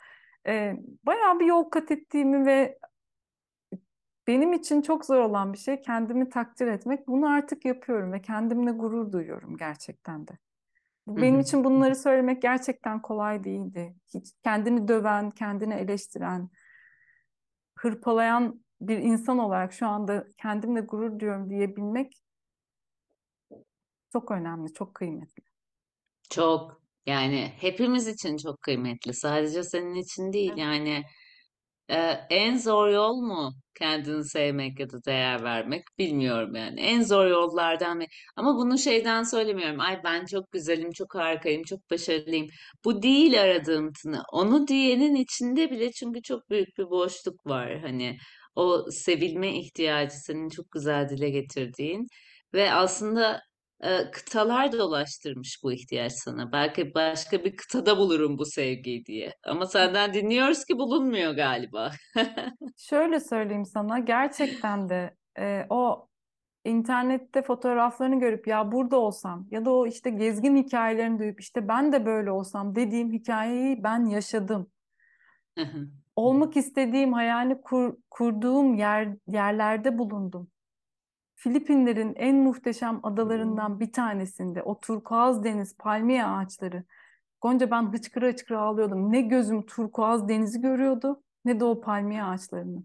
e, bayağı bir yol kat ettiğimi ve benim için çok zor olan bir şey kendimi takdir etmek. Bunu artık yapıyorum ve kendimle gurur duyuyorum gerçekten de. Benim için bunları söylemek gerçekten kolay değildi. Hiç kendini döven, kendini eleştiren, hırpalayan bir insan olarak şu anda kendimle gurur duyuyorum diyebilmek çok önemli, çok kıymetli. Çok yani hepimiz için çok kıymetli. Sadece senin için değil. Yani e, en zor yol mu kendini sevmek ya da değer vermek bilmiyorum yani. En zor yollardan biri. Ama bunu şeyden söylemiyorum. Ay ben çok güzelim, çok harikayım, çok başarılıyım. Bu değil aradığım tını. Onu diyenin içinde bile çünkü çok büyük bir boşluk var. Hani o sevilme ihtiyacı senin çok güzel dile getirdiğin ve aslında kıtalar dolaştırmış bu ihtiyaç sana. Belki başka bir kıtada bulurum bu sevgiyi diye. Ama senden dinliyoruz ki bulunmuyor galiba. <laughs> Şöyle söyleyeyim sana, gerçekten de e, o internette fotoğraflarını görüp ya burada olsam ya da o işte gezgin hikayelerini duyup işte ben de böyle olsam dediğim hikayeyi ben yaşadım. Olmak istediğim hayalini kur- kurduğum yer, yerlerde bulundum. Filipinlerin en muhteşem adalarından bir tanesinde o turkuaz deniz, palmiye ağaçları. Gonca ben hıçkıra hıçkıra ağlıyordum. Ne gözüm turkuaz denizi görüyordu ne de o palmiye ağaçlarını.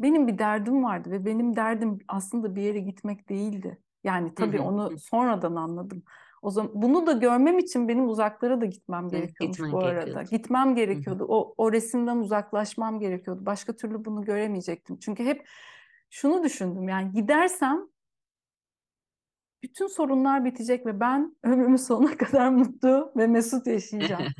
Benim bir derdim vardı ve benim derdim aslında bir yere gitmek değildi. Yani hı tabii hı, onu hı. sonradan anladım. O zaman bunu da görmem için benim uzaklara da gitmem gerekiyormuş gitmen bu arada. gerekiyordu. Gitmem Hı hı, gerekiyordu. O, o resimden uzaklaşmam gerekiyordu. Başka türlü bunu göremeyecektim. Çünkü hep şunu düşündüm yani gidersem bütün sorunlar bitecek ve ben <laughs> ömrümün sonuna kadar mutlu ve mesut yaşayacağım. <laughs>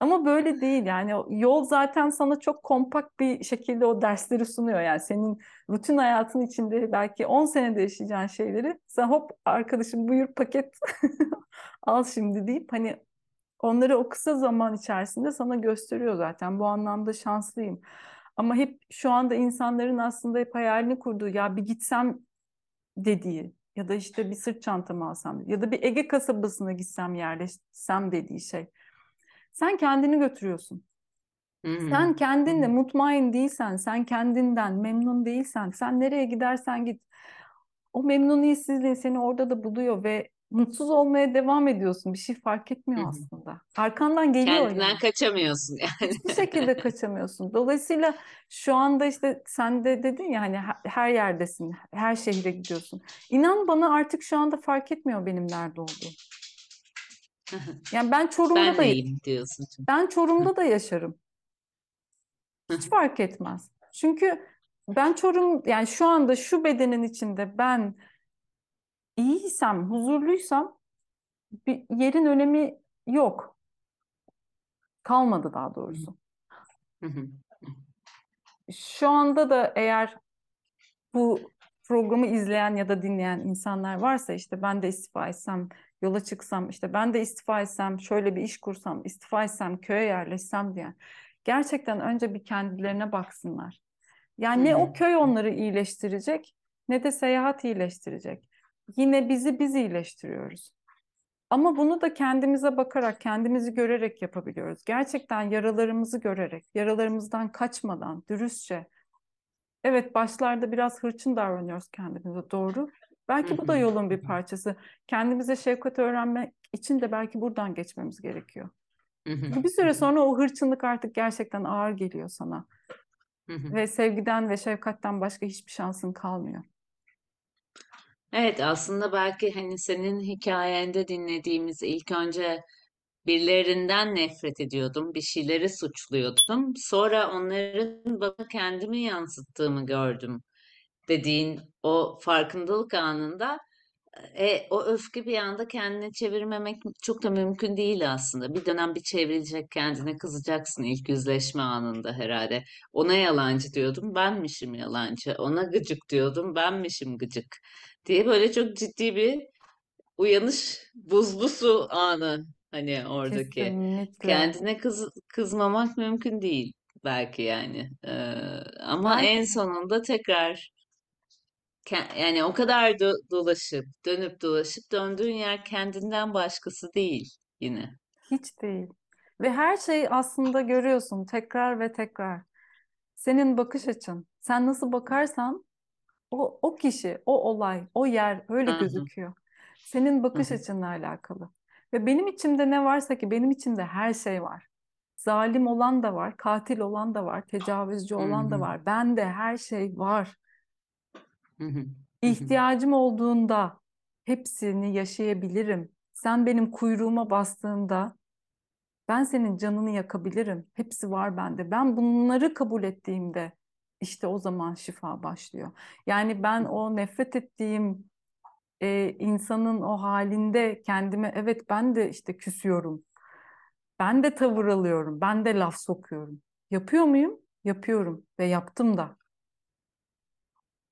Ama böyle değil yani yol zaten sana çok kompakt bir şekilde o dersleri sunuyor. Yani senin rutin hayatın içinde belki 10 senede yaşayacağın şeyleri sen hop arkadaşım buyur paket <laughs> al şimdi deyip hani onları o kısa zaman içerisinde sana gösteriyor zaten. Bu anlamda şanslıyım. Ama hep şu anda insanların aslında hep hayalini kurduğu ya bir gitsem dediği ya da işte bir sırt çantamı alsam ya da bir Ege kasabasına gitsem yerleşsem dediği şey. Sen kendini götürüyorsun. hı, Sen kendinle hı. mutmain değilsen, sen kendinden memnun değilsen, sen nereye gidersen git. O memnuniyetsizliğin seni orada da buluyor ve mutsuz olmaya devam ediyorsun. Bir şey fark etmiyor aslında. Arkandan geliyor Kendinden yani. kaçamıyorsun yani. Hiçbir şekilde kaçamıyorsun. Dolayısıyla şu anda işte sen de dedin ya hani her yerdesin, her şehre gidiyorsun. İnan bana artık şu anda fark etmiyor benim nerede olduğum. <laughs> Yani ben Çorum'da Ben da neyim diyorsun ben Çorum'da da yaşarım. Hiç fark etmez. Çünkü ben Çorum yani şu anda şu bedenin içinde ben iyiysem, huzurluysam bir yerin önemi yok. Kalmadı daha doğrusu. Şu anda da eğer bu programı izleyen ya da dinleyen insanlar varsa işte ben de istifa etsem, yola çıksam, işte ben de istifa etsem, şöyle bir iş kursam, istifa etsem, köye yerleşsem diye. Gerçekten önce bir kendilerine baksınlar. Yani ne o köy onları iyileştirecek ne de seyahat iyileştirecek. Yine bizi biz iyileştiriyoruz. Ama bunu da kendimize bakarak, kendimizi görerek yapabiliyoruz. Gerçekten yaralarımızı görerek, yaralarımızdan kaçmadan, dürüstçe. Evet, başlarda biraz hırçın davranıyoruz kendimize, doğru. Belki bu da yolun bir parçası. Kendimize şefkat öğrenmek için de belki buradan geçmemiz gerekiyor. bir süre sonra o hırçınlık artık gerçekten ağır geliyor sana. Ve sevgiden ve şefkatten başka hiçbir şansın kalmıyor. Evet aslında belki hani senin hikayende dinlediğimiz ilk önce birilerinden nefret ediyordum, bir şeyleri suçluyordum. Sonra onların bana kendimi yansıttığımı gördüm dediğin o farkındalık anında e, o öfke bir anda kendine çevirmemek çok da mümkün değil aslında. Bir dönem bir çevrilecek kendine kızacaksın ilk yüzleşme anında herhalde. Ona yalancı diyordum, benmişim yalancı. Ona gıcık diyordum, benmişim gıcık diye böyle çok ciddi bir uyanış buzlu su anı hani oradaki. Kesinlikle. Kendine kız, kızmamak mümkün değil belki yani. Ee, ama Belki en sonunda tekrar ke- yani o kadar do- dolaşıp dönüp dolaşıp döndüğün yer kendinden başkası değil yine. hiç değil. Ve her şeyi aslında görüyorsun tekrar ve tekrar. Senin bakış açın. Sen nasıl bakarsan o, o kişi, o olay, o yer öyle Hı hı, gözüküyor. Senin hı bakış hı, açınla alakalı. Ve benim içimde ne varsa ki benim içimde her şey var. Zalim olan da var, katil olan da var, tecavüzcü hı olan da hı, var. Bende her şey var. Hı hı, İhtiyacım olduğunda hepsini yaşayabilirim. Sen benim kuyruğuma bastığında ben senin canını yakabilirim. Hepsi var bende. Ben bunları kabul ettiğimde işte o zaman şifa başlıyor. Yani ben o nefret ettiğim e, insanın o halinde kendime evet ben de işte küsüyorum. Ben de tavır alıyorum. Ben de laf sokuyorum. Yapıyor muyum? Yapıyorum ve yaptım da.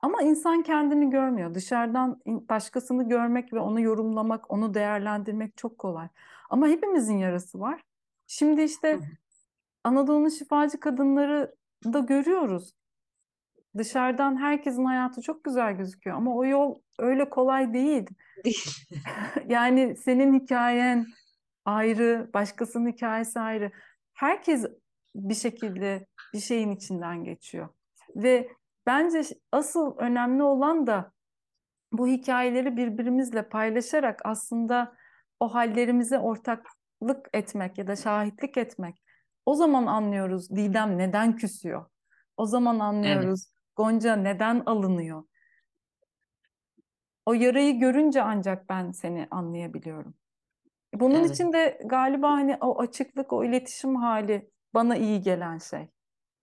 Ama insan kendini görmüyor. Dışarıdan başkasını görmek ve onu yorumlamak, onu değerlendirmek çok kolay. Ama hepimizin yarası var. Şimdi işte. Anadolu'nun şifacı kadınları da görüyoruz. Dışarıdan herkesin hayatı çok güzel gözüküyor ama o yol öyle kolay değil. Değil. <laughs> Yani senin hikayen ayrı, başkasının hikayesi ayrı. Herkes bir şekilde bir şeyin içinden geçiyor. Ve bence asıl önemli olan da bu hikayeleri birbirimizle paylaşarak aslında o hallerimize ortaklık etmek ya da şahitlik etmek. O zaman anlıyoruz Didem neden küsüyor. O zaman Evet, anlıyoruz Gonca neden alınıyor. O yarayı görünce ancak ben seni anlayabiliyorum. Bunun evet. için de galiba hani o açıklık, o iletişim hali bana iyi gelen şey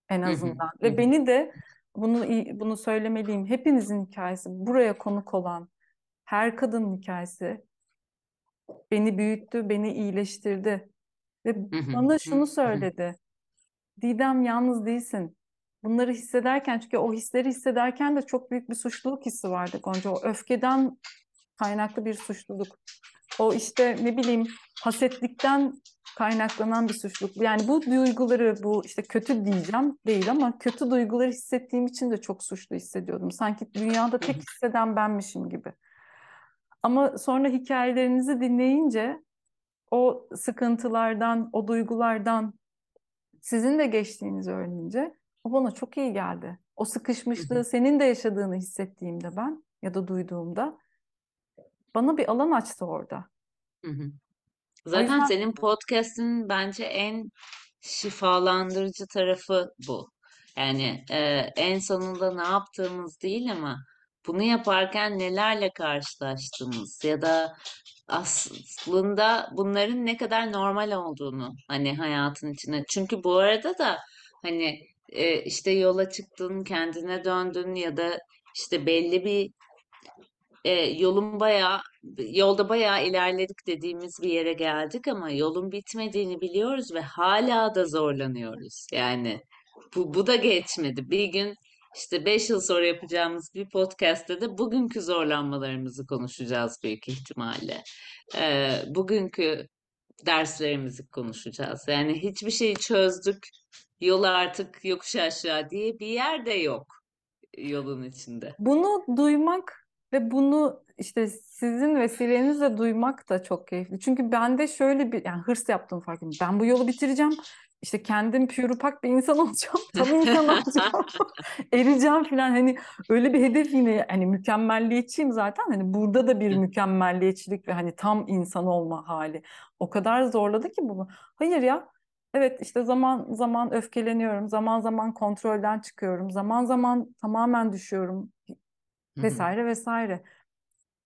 en azından. Ve beni de bunu bunu söylemeliyim. Hepinizin hikayesi, buraya konuk olan her kadının hikayesi beni büyüttü, beni iyileştirdi. Ve bana şunu söyledi. Didem yalnız değilsin. Bunları hissederken çünkü o hisleri hissederken de çok büyük bir suçluluk hissi vardı Gonca. O öfkeden kaynaklı bir suçluluk. O işte ne bileyim hasetlikten kaynaklanan bir suçluluk. Yani bu duyguları bu işte kötü diyeceğim değil ama kötü duyguları hissettiğim için de çok suçlu hissediyordum. Sanki dünyada tek hisseden benmişim gibi. Ama sonra hikayelerinizi dinleyince o sıkıntılardan, o duygulardan sizin de geçtiğinizi öğrenince o bana çok iyi geldi. O sıkışmışlığı senin de yaşadığını hissettiğimde ben ya da duyduğumda bana bir alan açtı orada. hı hı. Zaten yüzden senin podcast'in bence en şifalandırıcı tarafı bu. Yani e, en sonunda ne yaptığımız değil ama bunu yaparken nelerle karşılaştığımız ya da aslında bunların ne kadar normal olduğunu hani hayatın içine. Çünkü bu arada da hani e, işte yola çıktın, kendine döndün ya da işte belli bir e, yolun bayağı yolda bayağı ilerledik dediğimiz bir yere geldik ama yolun bitmediğini biliyoruz ve hala da zorlanıyoruz. Yani bu, bu da geçmedi. Bir gün işte 5 yıl sonra yapacağımız bir podcast'te de bugünkü zorlanmalarımızı konuşacağız büyük ihtimalle. E, bugünkü derslerimizi konuşacağız. Yani hiçbir şeyi çözdük, yol artık yokuş aşağı diye bir yer de yok yolun içinde. Bunu duymak ve bunu işte sizin vesilenizle duymak da çok keyifli. Çünkü ben de şöyle bir yani hırs yaptım farkındayım. Ben bu yolu bitireceğim. İşte kendim pürupak bir insan <laughs> olacağım. Tam insan olacağım. <laughs> Ereceğim falan. Hani öyle bir hedef yine hani mükemmelliyetçiyim zaten. Hani burada da bir mükemmelliyetçilik ve hani tam insan olma hali. O kadar zorladı ki bunu. Hayır ya. Evet işte zaman zaman öfkeleniyorum. Zaman zaman kontrolden çıkıyorum. Zaman zaman tamamen düşüyorum vesaire vesaire.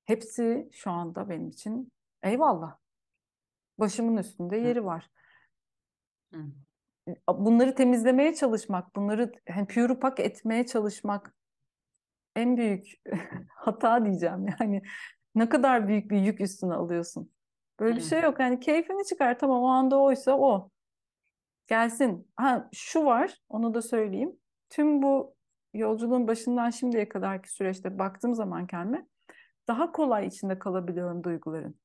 Hepsi şu anda benim için eyvallah. Başımın üstünde yeri var. Hı. Bunları temizlemeye çalışmak, bunları hani pure pak etmeye çalışmak en büyük <laughs> hata diyeceğim. Yani ne kadar büyük bir yük üstüne alıyorsun. Böyle bir şey yok. Yani keyfini çıkar. Tamam o anda oysa o. Gelsin. Ha şu var, onu da söyleyeyim. Tüm bu yolculuğun başından şimdiye kadarki süreçte baktığım zaman kendime daha kolay içinde kalabiliyorum duyguların.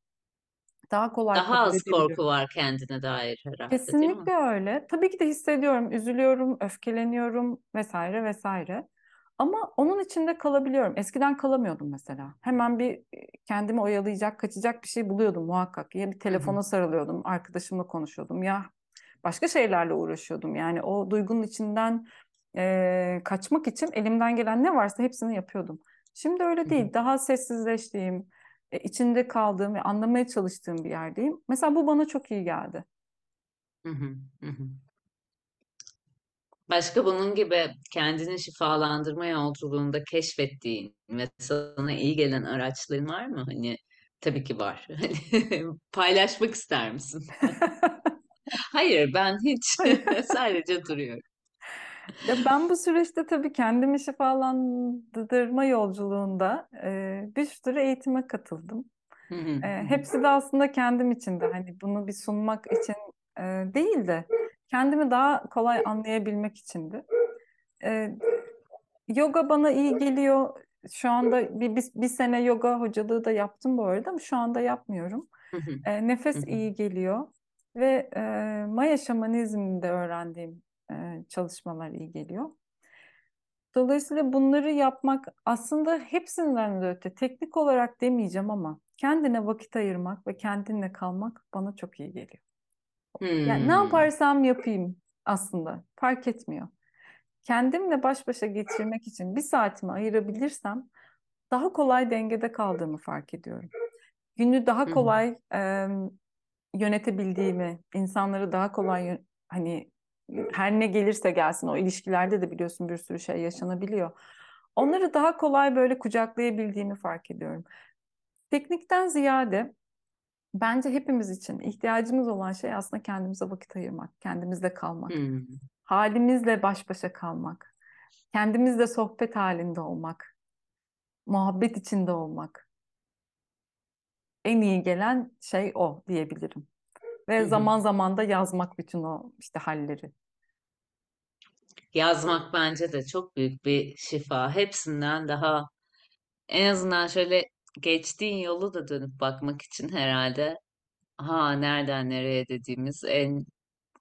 Daha kolay Daha az korku var kendine dair herhalde, değil mi? Kesinlikle öyle. Tabii ki de hissediyorum, üzülüyorum, öfkeleniyorum vesaire vesaire. Ama onun içinde kalabiliyorum. Eskiden kalamıyordum mesela. Hemen bir e, kendimi oyalayacak, kaçacak bir şey buluyordum muhakkak. Ya bir telefona sarılıyordum, arkadaşımla konuşuyordum. Ya başka şeylerle uğraşıyordum. Yani o duygunun içinden e, kaçmak için elimden gelen ne varsa hepsini yapıyordum. Şimdi öyle değil. Daha sessizleştiğim, e, içinde kaldığım ve anlamaya çalıştığım bir yerdeyim. Mesela bu bana çok iyi geldi. Hı hı. Hı hı. Başka bunun gibi kendini şifalandırma yolculuğunda keşfettiğin ve sana iyi gelen araçların var mı? Hani tabii ki var. <laughs> Hani paylaşmak ister misin? <laughs> Hayır, ben hiç <laughs> sadece duruyorum. Ya ben bu süreçte tabii kendimi şifalandırma yolculuğunda e, bir sürü eğitime katıldım. E, hepsi de aslında kendim için de hani bunu bir sunmak için e, değil de kendimi daha kolay anlayabilmek içindi. E, yoga bana iyi geliyor. Şu anda bir, bir, bir sene yoga hocalığı da yaptım bu arada ama şu anda yapmıyorum. E, nefes iyi geliyor ve e, Maya şamanizminde öğrendiğim e, çalışmalar iyi geliyor. Dolayısıyla bunları yapmak aslında hepsinden de öte teknik olarak demeyeceğim ama kendine vakit ayırmak ve kendinle kalmak bana çok iyi geliyor. Yani ne Hmm, yaparsam yapayım aslında fark etmiyor. Kendimle baş başa geçirmek için bir saatimi ayırabilirsem daha kolay dengede kaldığımı fark ediyorum. Günü daha kolay e, yönetebildiğimi, insanları daha kolay hani her ne gelirse gelsin o ilişkilerde de biliyorsun bir sürü şey yaşanabiliyor. Onları daha kolay böyle kucaklayabildiğimi fark ediyorum. Teknikten ziyade bence hepimiz için ihtiyacımız olan şey aslında kendimize vakit ayırmak, kendimizle kalmak, hmm, halimizle baş başa kalmak, kendimizle sohbet halinde olmak, muhabbet içinde olmak. En iyi gelen şey o diyebilirim. Ve zaman zaman da yazmak bütün o işte halleri. Yazmak bence de çok büyük bir şifa. Hepsinden daha en azından şöyle geçtiğin yolu da dönüp bakmak için herhalde ha nereden nereye dediğimiz en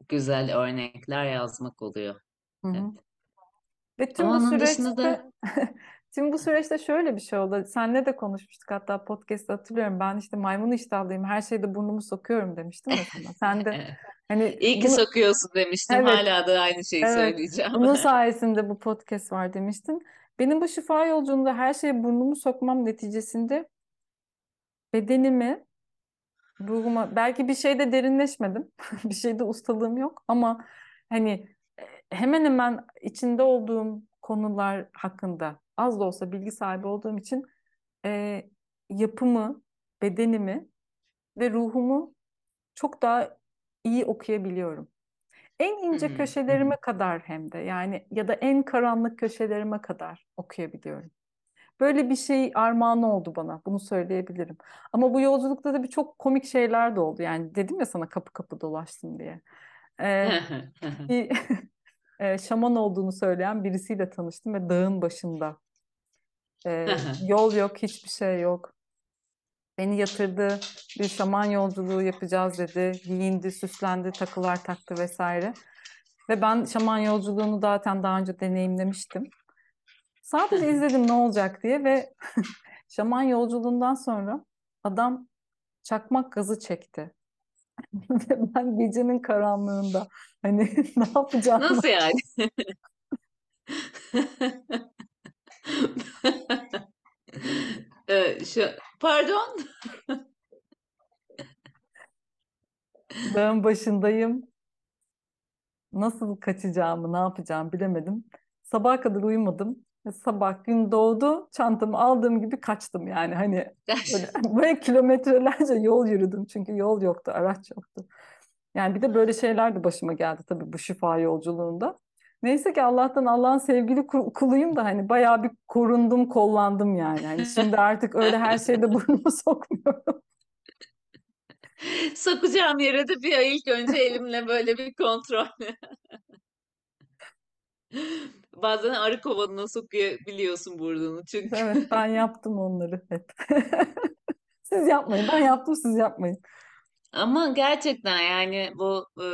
güzel örnekler yazmak oluyor. Hı Evet. Ve tüm Ama bu onun dışında da <laughs> tüm bu süreçte şöyle bir şey oldu. Seninle de konuşmuştuk hatta podcast'te hatırlıyorum. Ben işte maymun iştahlıyım. Her şeyde burnumu sokuyorum demiştim mesela. Sen de <laughs> hani iyi ki bunu sokuyorsun demiştim. evet Hala da aynı şeyi evet söyleyeceğim. bunun <laughs> sayesinde bu podcast var demiştin. Benim bu şifa yolculuğunda her şeye burnumu sokmam neticesinde bedenimi, ruhuma belki bir şeyde derinleşmedim. <laughs> Bir şeyde ustalığım yok ama hani e, hemen hemen içinde olduğum konular hakkında az da olsa bilgi sahibi olduğum için e, yapımı, bedenimi ve ruhumu çok daha iyi okuyabiliyorum. En ince hı. köşelerime kadar hem de yani ya da en karanlık köşelerime kadar okuyabiliyorum. Böyle bir şey armağanı oldu bana. Bunu söyleyebilirim. Ama bu yolculukta da bir çok komik şeyler de oldu. Yani dedim ya sana kapı kapı dolaştım diye. Ee, <laughs> bir <laughs> e, şaman olduğunu söyleyen birisiyle tanıştım ve dağın başında. Ee, yol yok, hiçbir şey yok. Beni yatırdı, bir şaman yolculuğu yapacağız dedi. Giyindi, süslendi, takılar taktı vesaire. Ve ben şaman yolculuğunu zaten daha önce deneyimlemiştim. Sadece izledim ne olacak diye ve <laughs> şaman yolculuğundan sonra adam çakmak gazı çekti. <laughs> Ve ben gecenin karanlığında hani <laughs> ne yapacağımı Nasıl yani? Ee, şu, pardon. dağın başındayım. Nasıl kaçacağımı, ne yapacağımı bilemedim. Sabaha kadar uyumadım Sabah gün doğdu, çantamı aldığım gibi kaçtım yani hani böyle, <laughs> <laughs> böyle kilometrelerce yol yürüdüm çünkü yol yoktu, araç yoktu. Yani bir de böyle şeyler de başıma geldi tabii bu şifa yolculuğunda. Neyse ki Allah'tan Allah'ın sevgili kuluyum da hani bayağı bir korundum, kollandım yani. yani şimdi artık öyle her şeyde burnumu <laughs> sokmuyorum. Sokacağım yere de bir ilk önce elimle böyle bir kontrol. <laughs> Bazen arı kovanına sokabiliyorsun burnunu çünkü. Evet ben yaptım onları hep. <laughs> Siz yapmayın. Ben yaptım siz yapmayın. Ama gerçekten yani bu e,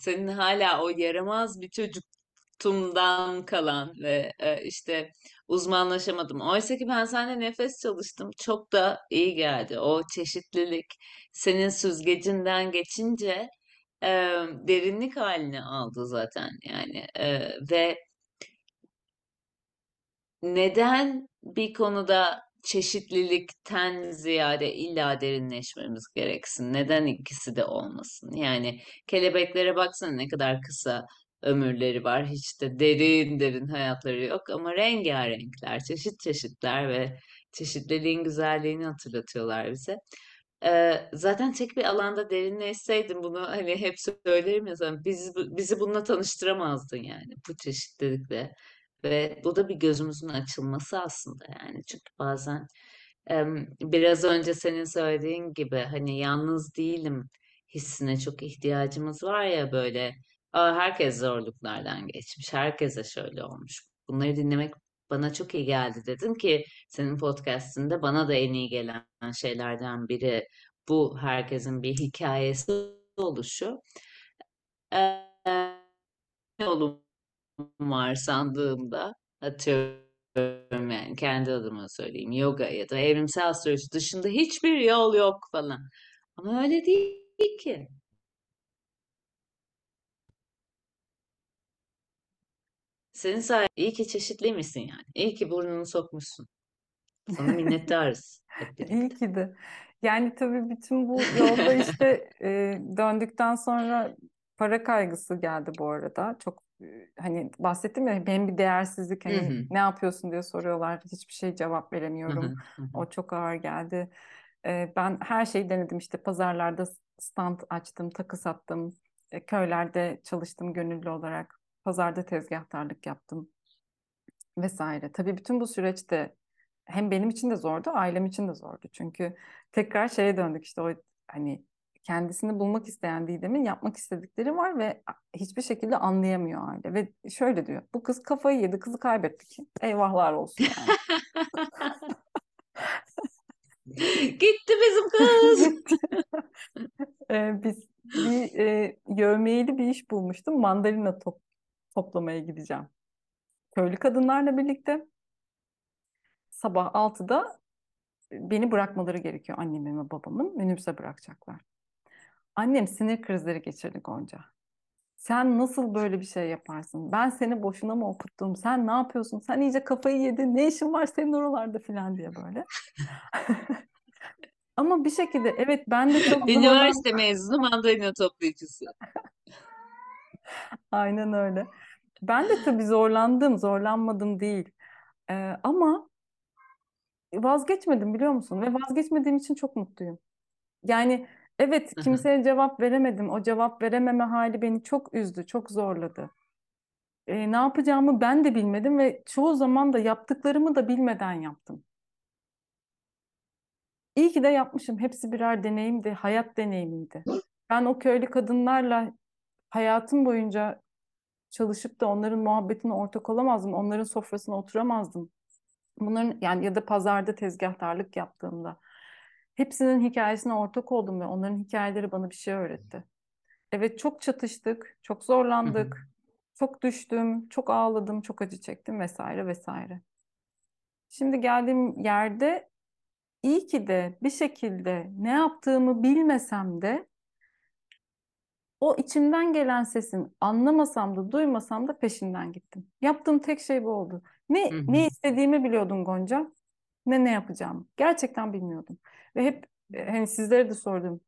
senin hala o yaramaz bir çocuktumdan kalan ve e, işte uzmanlaşamadım. Oysa ki ben seninle nefes çalıştım. Çok da iyi geldi. O çeşitlilik senin süzgecinden geçince e, derinlik halini aldı zaten yani E, ve neden bir konuda çeşitlilikten ziyade illa derinleşmemiz gereksin? Neden ikisi de olmasın? Yani kelebeklere baksana ne kadar kısa ömürleri var. Hiç de derin derin hayatları yok ama rengarenkler, çeşit çeşitler ve çeşitliliğin güzelliğini hatırlatıyorlar bize. Ee, zaten tek bir alanda derinleşseydin bunu hani hep söylerim ya sana bizi, bizi bununla tanıştıramazdın yani bu çeşitlilikle. Ve bu da bir gözümüzün açılması aslında yani çünkü bazen biraz önce senin söylediğin gibi hani yalnız değilim hissine çok ihtiyacımız var ya böyle herkes zorluklardan geçmiş herkese şöyle olmuş bunları dinlemek bana çok iyi geldi dedin ki senin podcastinde bana da en iyi gelen şeylerden biri bu herkesin bir hikayesi oluşu. Ee, olumlu var sandığımda atıyorum yani kendi adıma söyleyeyim yoga ya da evrimsel astroloji dışında hiçbir yol yok falan. Ama öyle değil ki. Senin sayende iyi ki çeşitliymişsin yani. İyi ki burnunu sokmuşsun. Sana minnettarız. <laughs> İyi ki de. Yani tabii bütün bu yolda işte <laughs> e, döndükten sonra para kaygısı geldi bu arada. Çok hani bahsettim ya benim bir değersizlik hani Hı hı. ne yapıyorsun diye soruyorlar. Hiçbir şey cevap veremiyorum. hı, hı hı. O çok ağır geldi. Ee, ben her şeyi denedim işte pazarlarda stand açtım, takı sattım. E, köylerde çalıştım gönüllü olarak. Pazarda tezgahtarlık yaptım vesaire. Tabii bütün bu süreçte hem benim için de zordu, ailem için de zordu. Çünkü tekrar şeye döndük işte o hani kendisini bulmak isteyen Didem'in yapmak istedikleri var ve hiçbir şekilde anlayamıyor aile. Ve şöyle diyor, bu kız kafayı yedi, kızı kaybettik. Eyvahlar olsun yani. <laughs> Gitti bizim kız. <laughs> Ee, biz bir e, yevmiyeli bir iş bulmuştum. Mandalina top, toplamaya gideceğim. Köylü kadınlarla birlikte sabah 6'da beni bırakmaları gerekiyor annemin ve babamın. Minibüse bırakacaklar. Annem sinir krizleri geçirdi Gonca. Sen nasıl böyle bir şey yaparsın? Ben seni boşuna mı okuttum? Sen ne yapıyorsun? Sen iyice kafayı yedin. Ne işin var senin oralarda falan diye böyle. <laughs> Ama bir şekilde evet ben de çok <laughs> Üniversite mezunu mandalina toplayıcısı. <laughs> Aynen öyle. Ben de tabii zorlandım, zorlanmadım değil. Ee, ama vazgeçmedim biliyor musun? Ve vazgeçmediğim için çok mutluyum. Yani evet Hı hı. kimseye cevap veremedim. O cevap verememe hali beni çok üzdü, çok zorladı. Ee, ne yapacağımı ben de bilmedim ve çoğu zaman da yaptıklarımı da bilmeden yaptım. İyi ki de yapmışım. Hepsi birer deneyimdi, hayat deneyimiydi. Ben o köylü kadınlarla hayatım boyunca çalışıp da onların muhabbetine ortak olamazdım. Onların sofrasına oturamazdım. Bunların yani ya da pazarda tezgahtarlık yaptığımda hepsinin hikayesine ortak oldum ve onların hikayeleri bana bir şey öğretti. Evet çok çatıştık, çok Hı hı. zorlandık, çok düştüm, çok ağladım, çok acı çektim vesaire vesaire. Şimdi geldiğim yerde iyi ki de bir şekilde ne yaptığımı bilmesem de o içimden gelen sesin anlamasam da duymasam da peşinden gittim. Yaptığım tek şey bu oldu. Ne Hı hı. ne istediğimi biliyordum Gonca, ne ne yapacağımı. Gerçekten bilmiyordum. Ve hep e, hani sizlere de sordum.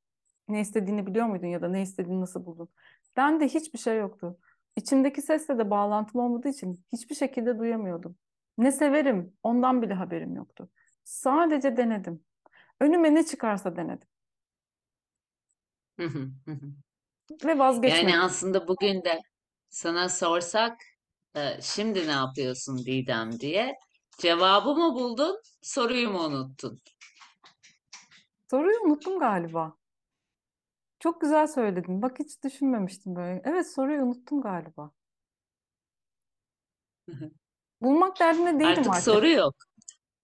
Ne istediğini biliyor muydun ya da ne istediğini nasıl buldun? Ben de hiçbir şey yoktu. İçimdeki sesle de bağlantım olmadığı için hiçbir şekilde duyamıyordum. Ne severim ondan bile haberim yoktu. Sadece denedim. Önüme ne çıkarsa denedim. Ve vazgeçmedim. Yani aslında bugün de sana sorsak e, şimdi ne yapıyorsun Didem diye cevabı mı buldun, soruyu mu unuttun? Soruyu unuttum galiba. Çok güzel söyledin. Bak hiç düşünmemiştim böyle. Evet soruyu unuttum galiba. Bulmak derdinde değilim Artık artık. soru yok.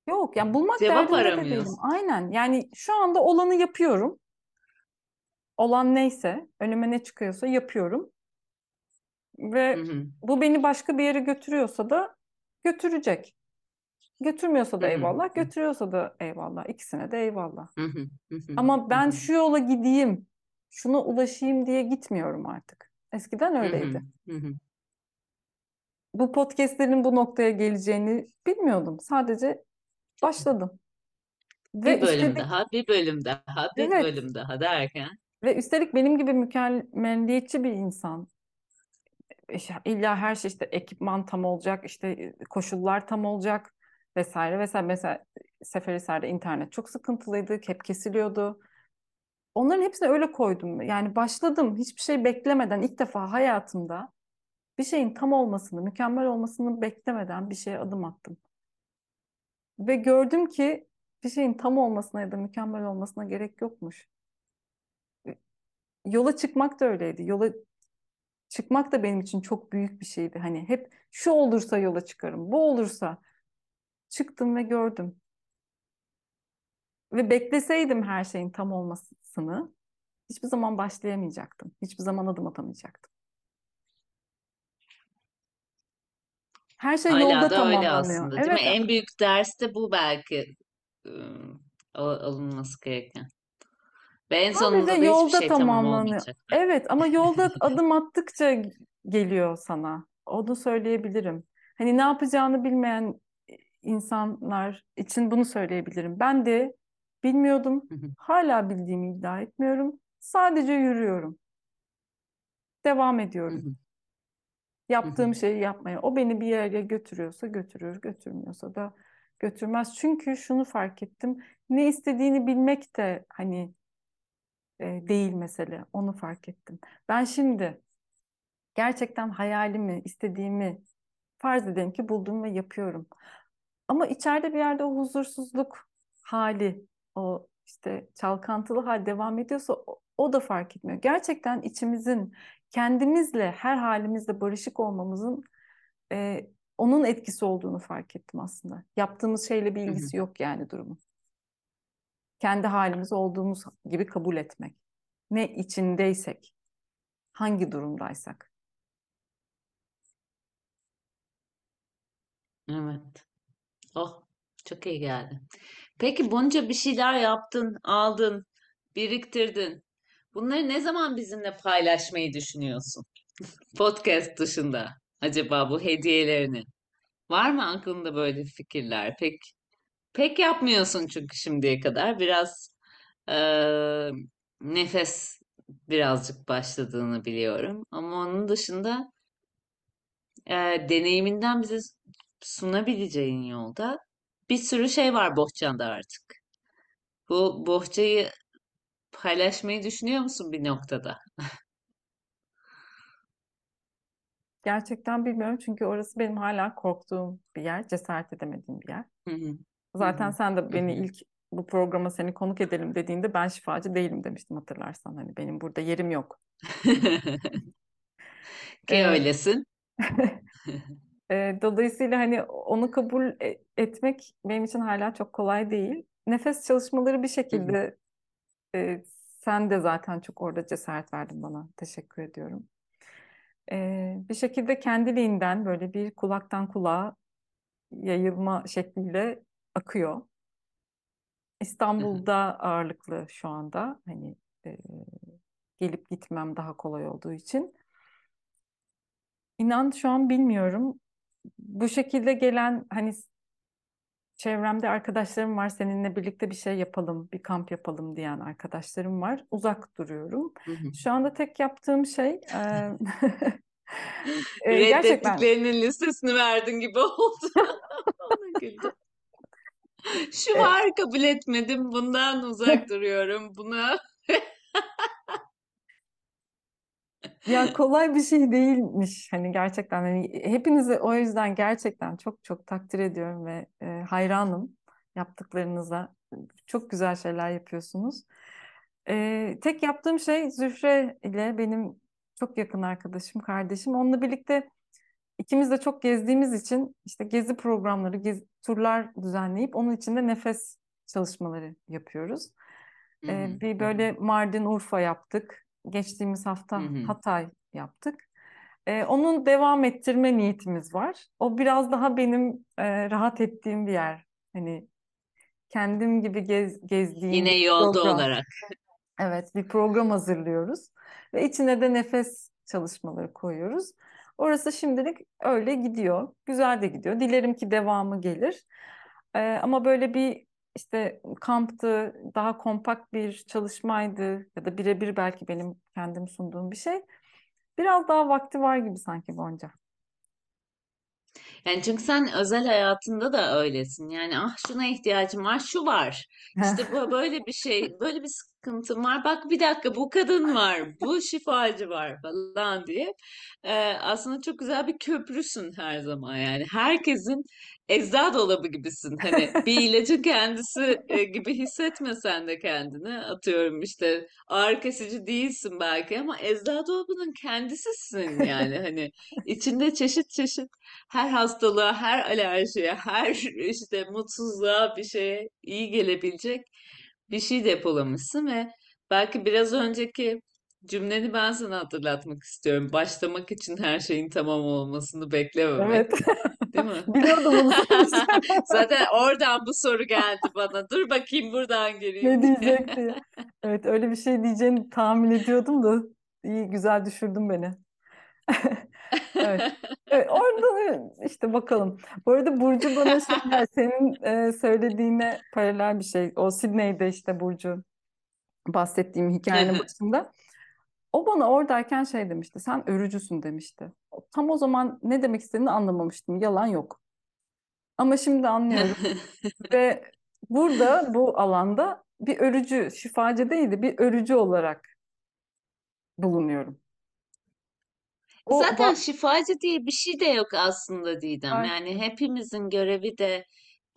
Yok yani bulmak Cevap derdinde de değilim. aramıyorsun. Aynen. Yani şu anda olanı yapıyorum. Olan neyse, önüme ne çıkıyorsa yapıyorum. Hı Ve hı, bu beni başka bir yere götürüyorsa da götürecek. Götürmüyorsa da hı hı, eyvallah, hı götürüyorsa da eyvallah. İkisine de eyvallah. hı, hı hı, Ama hı ben hı, şu yola gideyim, şuna ulaşayım diye gitmiyorum artık. Eskiden hı hı, öyleydi. hı hı. Bu podcastlerin bu noktaya geleceğini bilmiyordum. Sadece başladım. Ve Bir bölüm üstelik daha, bir bölüm daha, bir evet bölüm daha derken. Ve üstelik benim gibi mükemmeliyetçi bir insan. İlla her şey işte ekipman tam olacak, işte koşullar tam olacak vesaire vesaire. Mesela Seferihisar'da internet çok sıkıntılıydı, hep kesiliyordu. Onların hepsini öyle koydum. Yani başladım hiçbir şey beklemeden ilk defa hayatımda bir şeyin tam olmasını, mükemmel olmasını beklemeden bir şeye adım attım. Ve gördüm ki bir şeyin tam olmasına ya da mükemmel olmasına gerek yokmuş. Yola çıkmak da öyleydi. Yola çıkmak da benim için çok büyük bir şeydi. Hani hep şu olursa yola çıkarım, bu olursa çıktım ve gördüm. Ve bekleseydim her şeyin tam olmasını hiçbir zaman başlayamayacaktım. Hiçbir zaman adım atamayacaktım. Her şey Hala yolda da öyle tamamlanıyor. aslında, değil mi? Evet, En büyük ders de bu belki al- alınması gereken. Ve en sadece sonunda da hiçbir yolda şey tamam tamamlanıyor. Evet ama <laughs> yolda adım attıkça geliyor sana. Onu söyleyebilirim. Hani ne yapacağını bilmeyen insanlar için bunu söyleyebilirim. Ben de bilmiyordum. Hala bildiğimi iddia etmiyorum. Sadece yürüyorum. Devam ediyorum. Yaptığım şeyi yapmaya. O beni bir yere götürüyorsa götürür, götürmüyorsa da götürmez. Çünkü şunu fark ettim. Ne istediğini bilmek de hani e, değil mesele. Onu fark ettim. Ben şimdi gerçekten hayalimi, istediğimi farz edelim ki buldum ve yapıyorum. Ama içeride bir yerde o huzursuzluk hali, o işte çalkantılı hal devam ediyorsa o, o da fark etmiyor. Gerçekten içimizin kendimizle, her halimizle barışık olmamızın e, onun etkisi olduğunu fark ettim aslında. Yaptığımız şeyle bir ilgisi yok yani durumun. Kendi halimiz olduğumuz gibi kabul etmek. Ne içindeysek, hangi durumdaysak. Evet. Oh, çok iyi geldi. Peki bunca bir şeyler yaptın, aldın, biriktirdin. Bunları ne zaman bizimle paylaşmayı düşünüyorsun? <laughs> Podcast dışında. Acaba bu hediyelerini. Var mı aklında böyle fikirler? Pek pek yapmıyorsun çünkü şimdiye kadar. Biraz eee, nefes birazcık başladığını biliyorum. Ama onun dışında eee, deneyiminden bize sunabileceğin yolda bir sürü şey var bohçanda artık. Bu bohçayı paylaşmayı düşünüyor musun bir noktada? Gerçekten bilmiyorum çünkü orası benim hala korktuğum bir yer, cesaret edemediğim bir yer. Hı, hı Zaten sen de beni ilk bu programa seni konuk edelim dediğinde ben şifacı değilim demiştim hatırlarsan. Hani benim burada yerim yok. <laughs> Ki öylesin. <laughs> e, dolayısıyla hani onu kabul e- etmek benim için hala çok kolay değil. Nefes çalışmaları bir şekilde e, sen de zaten çok orada cesaret verdin bana. Teşekkür ediyorum. Ee, bir şekilde kendiliğinden böyle bir kulaktan kulağa yayılma şekliyle akıyor. İstanbul'da ağırlıklı şu anda hani e, gelip gitmem daha kolay olduğu için. İnan şu an bilmiyorum. Bu şekilde gelen hani çevremde arkadaşlarım var seninle birlikte bir şey yapalım, bir kamp yapalım diyen arkadaşlarım var. Uzak duruyorum. hı hı. Şu anda tek yaptığım şey e, <laughs> Ee, gerçekten Reddettiklerinin listesini verdin gibi oldu. <laughs> Ona güldüm. <laughs> Şu e, var kabul etmedim, bundan uzak <laughs> duruyorum, buna. <laughs> ya kolay bir şey değilmiş hani gerçekten hani hepinizi o yüzden gerçekten çok çok takdir ediyorum ve e, hayranım yaptıklarınıza. Çok güzel şeyler yapıyorsunuz. Ee, tek yaptığım şey Zühre ile benim çok yakın arkadaşım, kardeşim. Onunla birlikte ikimiz de çok gezdiğimiz için işte gezi programları, gezi, turlar düzenleyip onun içinde nefes çalışmaları yapıyoruz. Hı Ee, hı, bir hı böyle hı, Mardin, Urfa yaptık. Geçtiğimiz hı hafta hı. Hatay yaptık. Ee, onun devam ettirme niyetimiz var. O biraz daha benim e, rahat ettiğim bir yer. Hani kendim gibi gez, gezdiğim bir Yine yolda program. olarak. Evet, bir program hazırlıyoruz ve içine de nefes çalışmaları koyuyoruz. Orası şimdilik öyle gidiyor. Güzel de gidiyor. Dilerim ki devamı gelir. Ee, ama böyle bir işte kamptı, daha kompakt bir çalışmaydı ya da birebir belki benim kendim sunduğum bir şey. Biraz daha vakti var gibi sanki Gonca. Yani çünkü sen özel hayatında da öylesin. Yani ah şuna ihtiyacım var, şu var. İşte bu böyle bir şey, böyle bir sıkıntım var. Bak bir dakika bu kadın var, bu şifacı var falan diye. Ee, aslında çok güzel bir köprüsün her zaman yani. Herkesin ecza dolabı gibisin. Hani <laughs> bir ilacın kendisi gibi hissetmesen de kendini atıyorum işte ağrı kesici değilsin belki ama ecza dolabının kendisisin yani. Hani içinde çeşit çeşit her hastalığa, her alerjiye, her işte mutsuzluğa bir şeye iyi gelebilecek bir şey depolamışsın ve belki biraz önceki cümleni ben sana hatırlatmak istiyorum. Başlamak için her şeyin tamam olmasını beklememek, Evet. değil mi? <laughs> Biliyordum bunu. <laughs> Zaten oradan bu soru geldi bana. Dur bakayım buradan Ne gireyim diye. diyecek diye. <laughs> Evet, öyle bir şey diyeceğini tahmin ediyordum da iyi güzel düşürdün beni. Evet. <laughs> Evet, orada işte bakalım. Bu arada Burcu bana <laughs> şeyler, senin e, söylediğine paralel bir şey. O Sydney'de işte Burcu bahsettiğim hikayenin başında. O bana oradayken şey demişti. Sen örücüsün demişti. Tam o zaman ne demek istediğini anlamamıştım. Yalan yok. Ama şimdi anlıyorum. <laughs> Ve burada bu alanda bir örücü, şifacı değil de bir örücü olarak bulunuyorum. Zaten ba- şifacı diye bir şey de yok aslında Didem. Ay, Yani hepimizin görevi de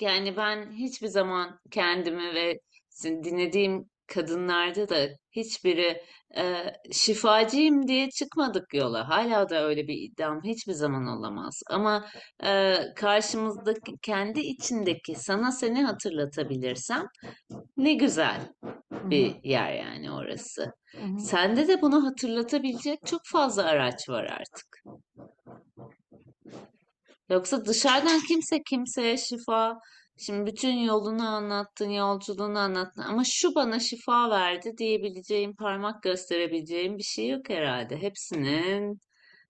yani ben hiçbir zaman kendimi ve sin- dinlediğim kadınlarda da hiçbiri e, şifacıyım diye çıkmadık yola. Hala da öyle bir iddiam hiçbir zaman olamaz. Ama e, karşımızdaki kendi içindeki sana seni hatırlatabilirsem ne güzel bir yer yani orası. Sende de bunu hatırlatabilecek çok fazla araç var artık. Yoksa dışarıdan kimse kimseye şifa, şimdi bütün yolunu anlattın, yolculuğunu anlattın ama şu bana şifa verdi diyebileceğim, parmak gösterebileceğim bir şey yok herhalde. Hepsinin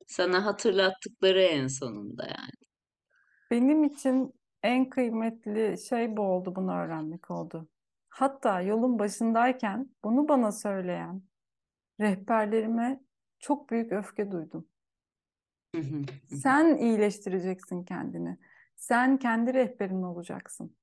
sana hatırlattıkları en sonunda yani. Benim için en kıymetli şey bu oldu, bunu öğrenmek oldu. Hatta yolun başındayken bunu bana söyleyen rehberlerime çok büyük öfke duydum. Sen iyileştireceksin kendini. Sen kendi rehberin olacaksın.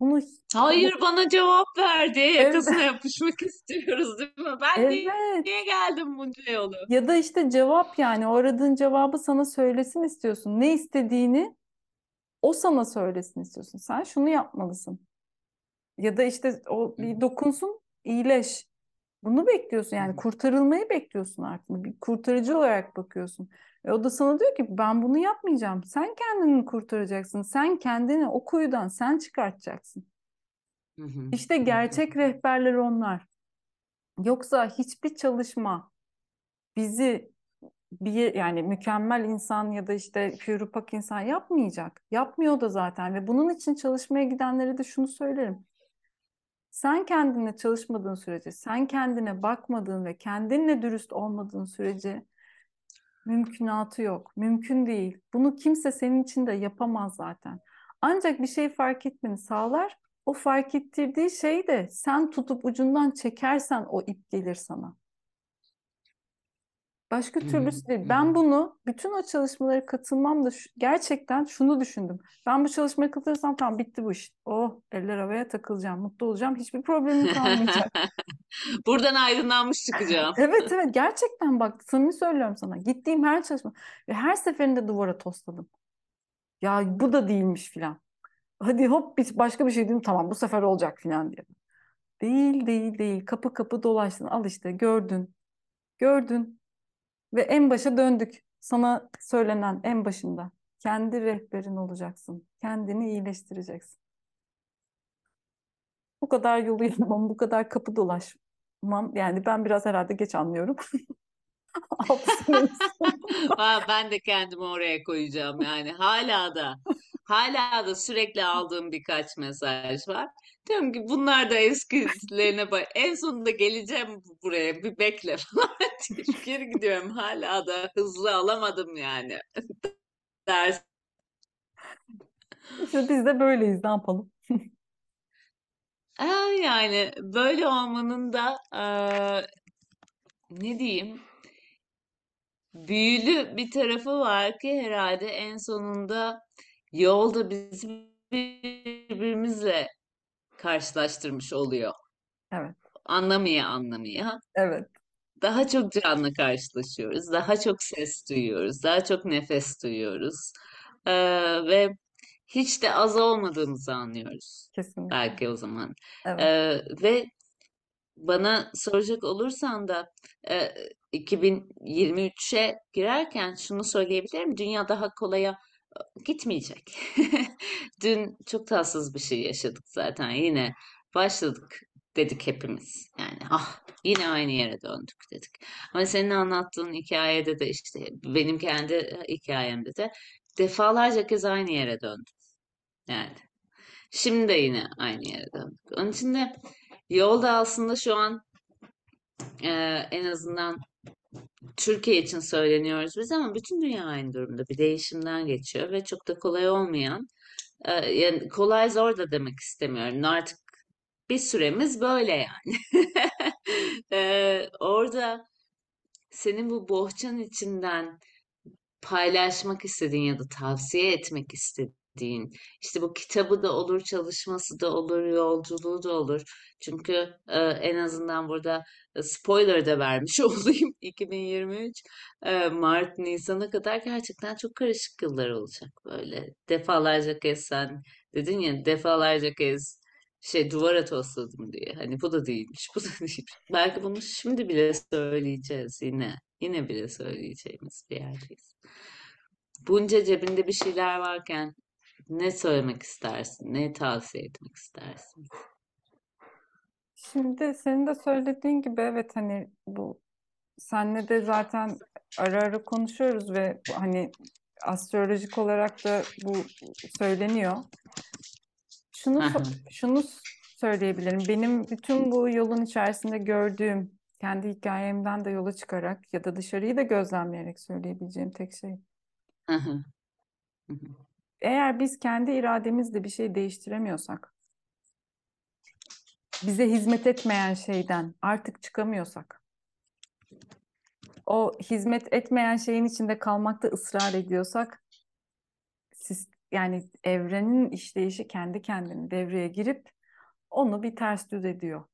Bunu, Hayır bana cevap ver diye evet, yakasına yapışmak <laughs> istiyoruz değil mi? Ben niye, evet. niye geldim bunca yolu? Ya da işte cevap yani o aradığın cevabı sana söylesin istiyorsun. Ne istediğini o sana söylesin istiyorsun. Sen şunu yapmalısın. Ya da işte o bir dokunsun, iyileş. Bunu bekliyorsun yani kurtarılmayı bekliyorsun artık. Bir kurtarıcı olarak bakıyorsun. E o da sana diyor ki ben bunu yapmayacağım. Sen kendini kurtaracaksın. Sen kendini o kuyudan sen çıkartacaksın. hı hı, İşte gerçek rehberler onlar. Yoksa hiçbir çalışma bizi bir yani mükemmel insan ya da işte pür pak insan yapmayacak. Yapmıyor da zaten ve bunun için çalışmaya gidenlere de şunu söylerim. Sen kendine çalışmadığın sürece, sen kendine bakmadığın ve kendinle dürüst olmadığın sürece mümkünatı yok. Mümkün değil. Bunu kimse senin için de yapamaz zaten. Ancak bir şey fark etmeni sağlar. O fark ettirdiği şey de sen tutup ucundan çekersen o ip gelir sana. Başka türlüsü değil. hı Ben bunu bütün o çalışmalara katılmamda şu- gerçekten şunu düşündüm. Ben bu çalışmaya katılırsam tamam bitti bu iş. Oh eller havaya takılacağım, mutlu olacağım. Hiçbir problemim kalmayacak. <laughs> Buradan aydınlanmış çıkacağım. <laughs> Evet evet gerçekten bak samimi söylüyorum sana. Gittiğim her çalışma ve her seferinde duvara tosladım. Ya bu da değilmiş filan. Hadi hop bir, başka bir şey dedim tamam bu sefer olacak filan diye. Değil değil değil kapı kapı dolaştın al işte gördün gördün ve en başa döndük. Sana söylenen en başında kendi rehberin olacaksın. Kendini iyileştireceksin. Bu kadar yolu yapmam, bu kadar kapı dolaşmam. Yani ben biraz herhalde geç anlıyorum. <laughs> <laughs> Ben de kendimi oraya koyacağım yani hala da hala da sürekli aldığım birkaç mesaj var. Diyorum ki bunlar da eskilerine bak. En sonunda geleceğim buraya bir bekle falan geri gidiyorum. Hala da hızlı alamadım yani <laughs> ders. İşte biz de böyleyiz ne yapalım? Aa, yani böyle olmanın da eee, ne diyeyim büyülü bir tarafı var ki herhalde en sonunda yolda bizi birbirimizle karşılaştırmış oluyor. Evet, Anlamaya anlamaya. evet. Daha çok canlı karşılaşıyoruz. Daha çok ses duyuyoruz. Daha çok nefes duyuyoruz. Ee, ve hiç de az olmadığımızı anlıyoruz. Kesinlikle. Belki o zaman. Evet. Ee, ve bana soracak olursan da e, 2023'e girerken şunu söyleyebilirim. Dünya daha kolaya gitmeyecek. <laughs> Dün çok tatsız bir şey yaşadık zaten. Yine başladık dedik hepimiz. Yani ah yine aynı yere döndük dedik. Ama senin anlattığın hikayede de işte benim kendi hikayemde de defalarca kez aynı yere döndük. Yani şimdi de yine aynı yere döndük. Onun için de yolda aslında şu an e, en azından Türkiye için söyleniyoruz biz ama bütün dünya aynı durumda. Bir değişimden geçiyor ve çok da kolay olmayan ee, yani kolay zor da demek istemiyorum. Artık bir süremiz böyle yani. <laughs> Ee, orada senin bu bohçanın içinden paylaşmak istediğin ya da tavsiye etmek istediğin, işte bu kitabı da olur, çalışması da olur, yolculuğu da olur. Çünkü e, en azından burada spoiler da vermiş <laughs> olayım. 2023 e, Mart Nisan'a kadar gerçekten çok karışık yıllar olacak böyle. Defalarca kez sen dedin ya defalarca kez şey duvara tosladım diye. Hani bu da değilmiş, bu da <laughs> değilmiş. Belki bunu şimdi bile söyleyeceğiz yine. Yine bile söyleyeceğimiz bir yerdeyiz. Bunca cebinde bir şeyler varken ne söylemek istersin? Ne tavsiye etmek istersin? Şimdi senin de söylediğin gibi evet hani bu senle de zaten ara ara konuşuyoruz ve hani astrolojik olarak da bu söyleniyor. Şunu şunu söyleyebilirim. Benim bütün bu yolun içerisinde gördüğüm kendi hikayemden de yola çıkarak ya da dışarıyı da gözlemleyerek söyleyebileceğim tek şey. Eğer biz kendi irademizle bir şey değiştiremiyorsak, bize hizmet etmeyen şeyden artık çıkamıyorsak, o hizmet etmeyen şeyin içinde kalmakta ısrar ediyorsak, siz, yani evrenin işleyişi kendi kendine devreye girip onu bir ters düz ediyor.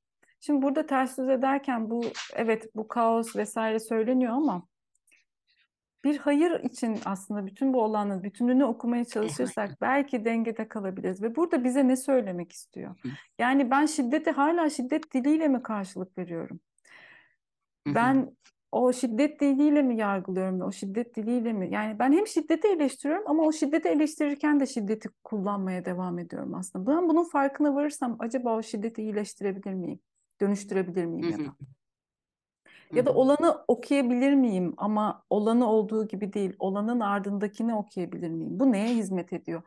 Şimdi burada ters düz ederken bu evet bu kaos vesaire söyleniyor ama bir hayır için aslında bütün bu olanın bütününü okumaya çalışırsak belki dengede kalabiliriz. Ve burada bize ne söylemek istiyor? Yani ben şiddete hala şiddet diliyle mi karşılık veriyorum? Ben o şiddet diliyle mi yargılıyorum? O şiddet diliyle mi? Yani ben hem şiddeti eleştiriyorum ama o şiddeti eleştirirken de şiddeti kullanmaya devam ediyorum aslında. Ben bunun farkına varırsam acaba o şiddeti iyileştirebilir miyim? Dönüştürebilir miyim ya da? Ya da olanı okuyabilir miyim ama olanı olduğu gibi değil, olanın ardındakini okuyabilir miyim? Bu neye hizmet ediyor?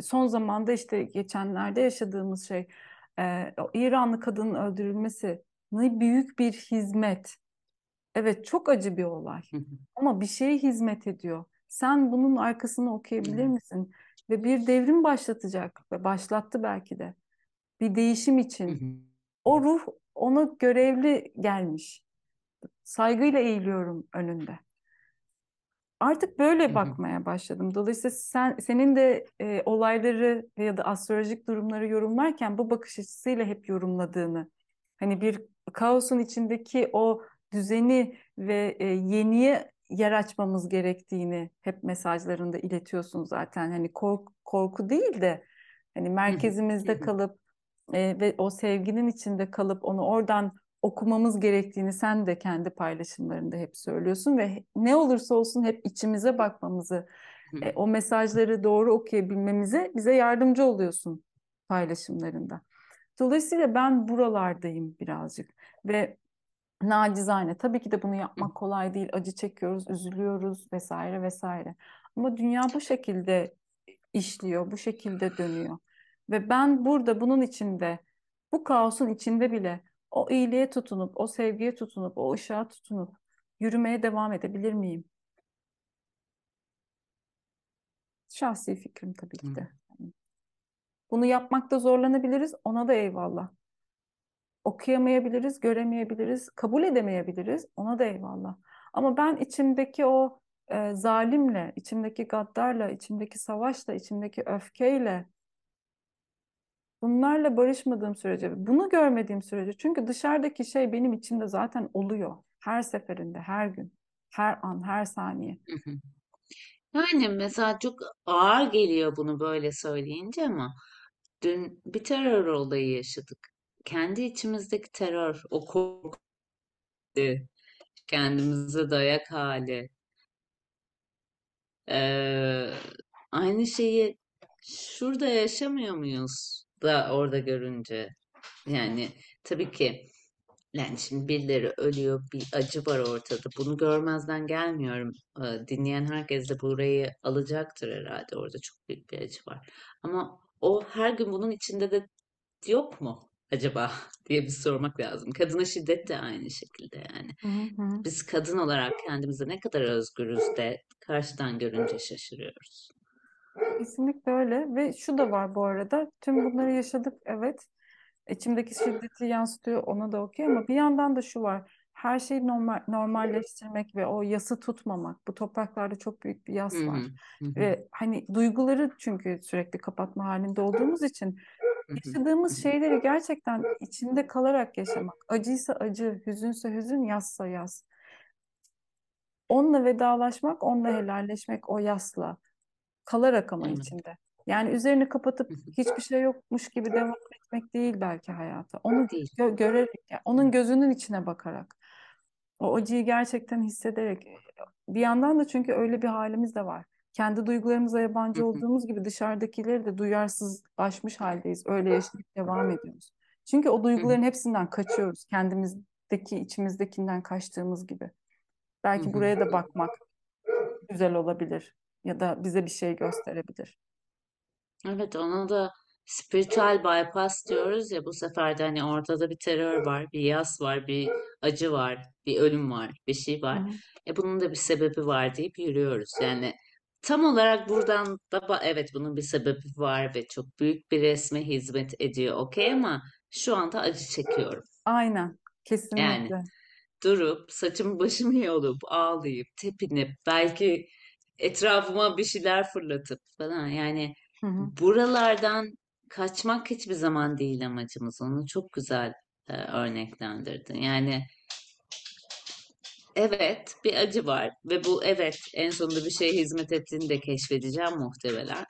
Son zamanda işte geçenlerde yaşadığımız şey, e, İranlı kadının öldürülmesi ne büyük bir hizmet. Evet çok acı bir olay hı hı, ama bir şeye hizmet ediyor. Sen bunun arkasını okuyabilir evet, misin? Ve bir devrim başlatacak ve başlattı belki de bir değişim hı için. hı, O ruh ona görevli gelmiş. Saygıyla eğiliyorum önünde. Artık böyle bakmaya başladım. Dolayısıyla sen senin de e, olayları ya da astrolojik durumları yorumlarken bu bakış açısıyla hep yorumladığını, hani bir kaosun içindeki o düzeni ve e, yeniye yer açmamız gerektiğini hep mesajlarında iletiyorsun zaten. Hani kork, korku değil de hani merkezimizde kalıp e, ve o sevginin içinde kalıp onu oradan okumamız gerektiğini sen de kendi paylaşımlarında hep söylüyorsun ve ne olursa olsun hep içimize bakmamızı, e, o mesajları doğru okuyabilmemize bize yardımcı oluyorsun paylaşımlarında. Dolayısıyla ben buralardayım birazcık ve nacizane tabii ki de bunu yapmak kolay değil. Acı çekiyoruz, üzülüyoruz vesaire vesaire. Ama dünya bu şekilde işliyor, bu şekilde dönüyor. Ve ben burada bunun içinde, bu kaosun içinde bile o iyiliğe tutunup, o sevgiye tutunup, o ışığa tutunup yürümeye devam edebilir miyim? Şahsi fikrim tabii ki de. Bunu yapmakta zorlanabiliriz, ona da eyvallah. Okuyamayabiliriz, göremeyebiliriz, kabul edemeyebiliriz, ona da eyvallah. Ama ben içimdeki o e, zalimle, içimdeki gaddarla, içimdeki savaşla, içimdeki öfkeyle bunlarla barışmadığım sürece, bunu görmediğim sürece çünkü dışarıdaki şey benim içimde zaten oluyor. Her seferinde, her gün, her an, her saniye. Yani mesela çok ağır geliyor bunu böyle söyleyince ama dün bir terör olayı yaşadık. Kendi içimizdeki terör, o korku, kendimize dayak hali. Ee, aynı şeyi şurada yaşamıyor muyuz da orada görünce? Yani tabii ki yani şimdi birileri ölüyor, bir acı var ortada. Bunu görmezden gelmiyorum. Dinleyen herkes de burayı alacaktır herhalde. Orada çok büyük bir acı var. Ama o her gün bunun içinde de yok mu acaba <laughs> diye bir sormak lazım. Kadına şiddet de aynı şekilde yani. Hı hı. Biz kadın olarak kendimize ne kadar özgürüz de karşıdan görünce şaşırıyoruz. Kesinlikle öyle ve şu da var bu arada. Tüm bunları yaşadık evet. İçimdeki şiddeti yansıtıyor ona da okey ama bir yandan da şu var. Her şeyi normal, normalleştirmek ve o yası tutmamak. Bu topraklarda çok büyük bir yas var. Ve hani duyguları çünkü sürekli kapatma halinde olduğumuz için yaşadığımız şeyleri gerçekten içinde kalarak yaşamak. Acıysa acı, hüzünse hüzün, yazsa yaz. Onunla vedalaşmak, onunla helalleşmek o yasla. Kalarak ama içinde. Yani üzerini kapatıp hiçbir şey yokmuş gibi devam etmek değil belki hayata. Onu Değil. gö- görerek, yani onun gözünün içine bakarak, o acıyı gerçekten hissederek. Bir yandan da çünkü öyle bir halimiz de var. Kendi duygularımıza yabancı olduğumuz gibi dışarıdakileri de duyarsızlaşmış haldeyiz. Öyle yaşayıp devam ediyoruz. Çünkü o duyguların hepsinden kaçıyoruz. Kendimizdeki, içimizdekinden kaçtığımız gibi. Belki buraya da bakmak güzel olabilir ya da bize bir şey gösterebilir. Evet ona da spiritüel bypass diyoruz ya bu sefer de hani ortada bir terör var, bir yas var, bir acı var, bir ölüm var, bir şey var. E bunun da bir sebebi var deyip yürüyoruz. Yani tam olarak buradan da evet bunun bir sebebi var ve çok büyük bir resme hizmet ediyor okey ama şu anda acı çekiyorum. Aynen, Yani kesinlikle. durup saçımı başımı yolup ağlayıp tepinip belki etrafıma bir şeyler fırlatıp falan yani Hı hı. buralardan kaçmak hiçbir zaman değil amacımız. Onu çok güzel e, örneklendirdin. Yani evet bir acı var ve bu evet en sonunda bir şeye hizmet ettiğini de keşfedeceğim muhtemelen.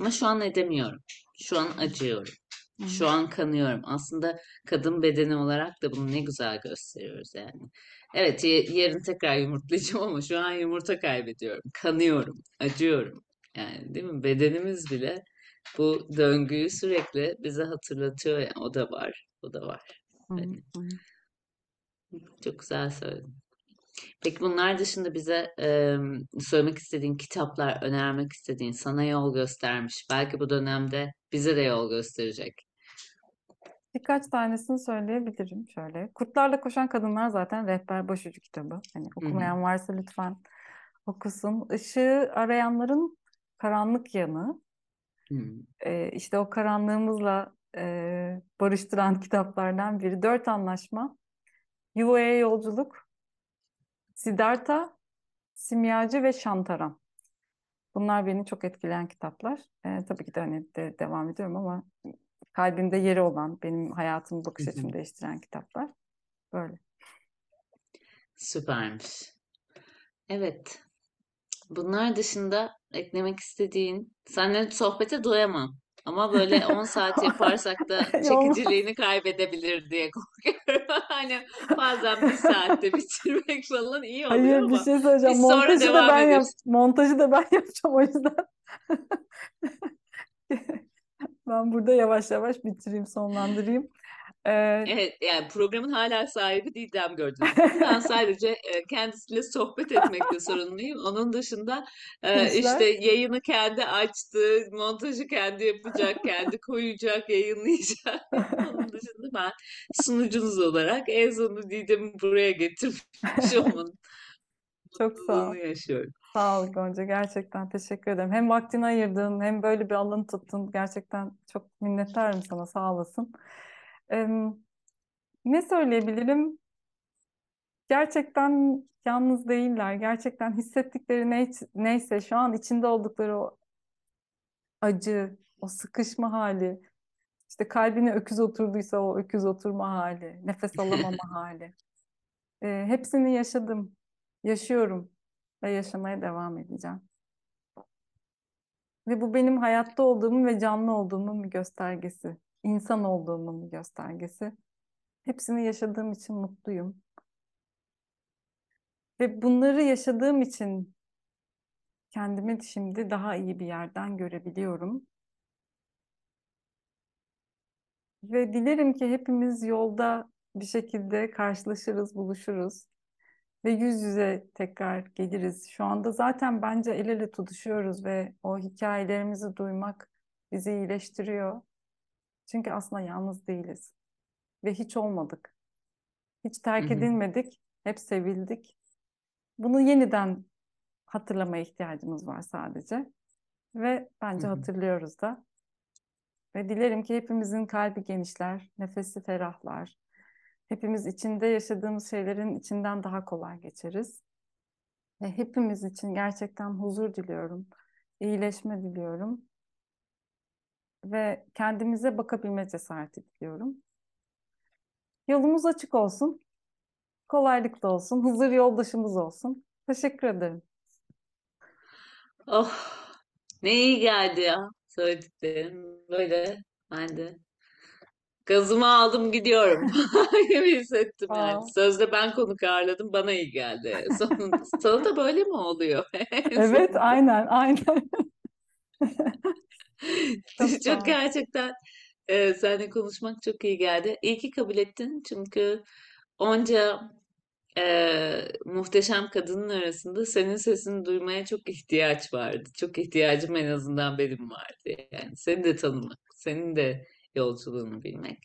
Ama şu an edemiyorum. Şu an acıyorum. Hı. Şu an kanıyorum. Aslında kadın bedeni olarak da bunu ne güzel gösteriyoruz yani. Evet, yarın tekrar yumurtlayacağım ama şu an yumurta kaybediyorum. Kanıyorum, acıyorum. Yani değil mi? Bedenimiz bile bu döngüyü sürekli bize hatırlatıyor yani. O da var, o da var. Hı. çok güzel söyledin. Peki bunlar dışında bize e, söylemek istediğin kitaplar, önermek istediğin, sana yol göstermiş. Belki bu dönemde bize de yol gösterecek. Birkaç tanesini söyleyebilirim şöyle. Kurtlarla Koşan Kadınlar zaten rehber başucu kitabı. Hani okumayan varsa lütfen okusun. Işığı arayanların karanlık yanı. Ee, işte o karanlığımızla e, barıştıran <laughs> kitaplardan biri. Dört Anlaşma, Yuvaya Yolculuk, Siddhartha, Simyacı ve Şantaran. Bunlar beni çok etkileyen kitaplar. Ee, tabii ki de hani de, devam ediyorum ama kalbimde yeri olan, benim hayatımı, bakış açımı değiştiren kitaplar. Böyle. Süpermiş. Evet. Bunlar dışında eklemek istediğin, seninle sohbete doyamam. Ama böyle <laughs> 10 saat yaparsak da <laughs> çekiciliğini kaybedebilir diye korkuyorum. <laughs> Hani bazen bir saatte bitirmek falan iyi oluyor Hayır bir ama şey söyleyeceğim. biz sonra Montajı da devam ben yap montajı da ben yapacağım o yüzden. Ben burada yavaş yavaş bitireyim, sonlandırayım. Ee, Evet, yani programın hala sahibi Didem gördüğünüz gibi. <laughs> Ben sadece e, kendisiyle sohbet etmekte sorumluyum. Onun dışında e, işte yayını kendi açtı, montajı kendi yapacak, kendi koyacak, yayınlayacak. <laughs> Onun dışında ben sunucunuz olarak en sonunda Didem'i buraya getirmiş <laughs> olmanın Çok sağ ol. mutluluğunu yaşıyorum. Sağ ol Gonca. Gerçekten teşekkür ederim. Hem vaktini ayırdın hem böyle bir alanı tuttun. Gerçekten çok minnettarım sana. Sağ olasın. Ee, ne söyleyebilirim? Gerçekten yalnız değiller. Gerçekten hissettikleri ne, neyse şu an içinde oldukları o acı, o sıkışma hali, işte kalbine öküz oturduysa o öküz oturma hali, nefes alamama <laughs> hali. Ee, hepsini yaşadım, yaşıyorum ve yaşamaya devam edeceğim. Ve bu benim hayatta olduğumu ve canlı olduğumun bir göstergesi, insan olduğumun göstergesi. Hepsini yaşadığım için mutluyum. Ve bunları yaşadığım için kendimi şimdi daha iyi bir yerden görebiliyorum. Ve dilerim ki hepimiz yolda bir şekilde karşılaşırız, buluşuruz ve yüz yüze tekrar geliriz. Şu anda zaten bence el ele tutuşuyoruz ve o hikayelerimizi duymak bizi iyileştiriyor. Çünkü aslında yalnız değiliz ve hiç olmadık. Hiç terk hı. edilmedik, hep sevildik. Bunu yeniden hatırlamaya ihtiyacımız var sadece ve bence Hı hı. hatırlıyoruz da. Ve dilerim ki hepimizin kalbi genişler, nefesi ferahlar. Hepimiz içinde yaşadığımız şeylerin içinden daha kolay geçeriz. Ve hepimiz için gerçekten huzur diliyorum, iyileşme diliyorum. Ve kendimize bakabilme cesareti diliyorum. Yolumuz açık olsun, kolaylık da olsun, huzur yoldaşımız olsun. Teşekkür ederim. Oh, ne iyi geldi ya söylediklerin. Böyle ben de gazımı aldım gidiyorum <laughs> gibi hissettim yani. Sözde ben konuk ağırladım bana iyi geldi. Sonunda, sana da böyle mi oluyor <laughs> Evet, aynen, aynen. <laughs> <laughs> Çok Çok gerçekten e, seninle konuşmak çok iyi geldi. İyi ki kabul ettin çünkü onca e, muhteşem kadının arasında senin sesini duymaya çok ihtiyaç vardı. Çok ihtiyacım en azından benim vardı. Yani seni de tanımak, senin de yolculuğunu bilmek.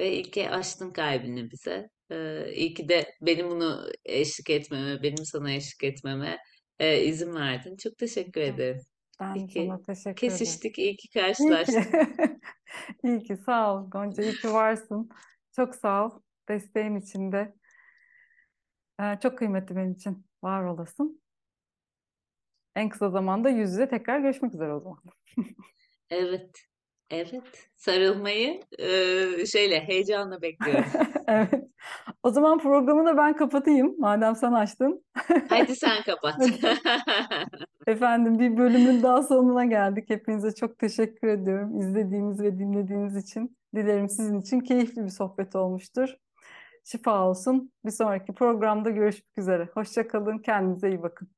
Ve iyi ki açtın kalbini bize. E, iyi ki de benim bunu eşlik etmeme, benim sana eşlik etmeme e, izin verdin. Çok teşekkür ederim. Ben İyi ki sana teşekkür ederim. kesiştik, iyi ki İyi ki. karşılaştık. <laughs> İyi ki. Sağ ol Gonca. İyi ki varsın. Çok sağ ol. Desteğin içinde. Ee, çok kıymetli benim için. Var olasın. En kısa zamanda yüz yüze tekrar görüşmek üzere o zaman. <laughs> Evet, evet. Sarılmayı e, şeyle heyecanla bekliyorum. <laughs> Evet. O zaman programı da ben kapatayım. Madem sen açtın. Haydi sen <laughs> kapat. Hadi. Efendim bir bölümün daha sonuna geldik. Hepinize çok teşekkür ediyorum. İzlediğiniz ve dinlediğiniz için. Dilerim sizin için keyifli bir sohbet olmuştur. Şifa olsun. Bir sonraki programda görüşmek üzere. Hoşça kalın. Kendinize iyi bakın.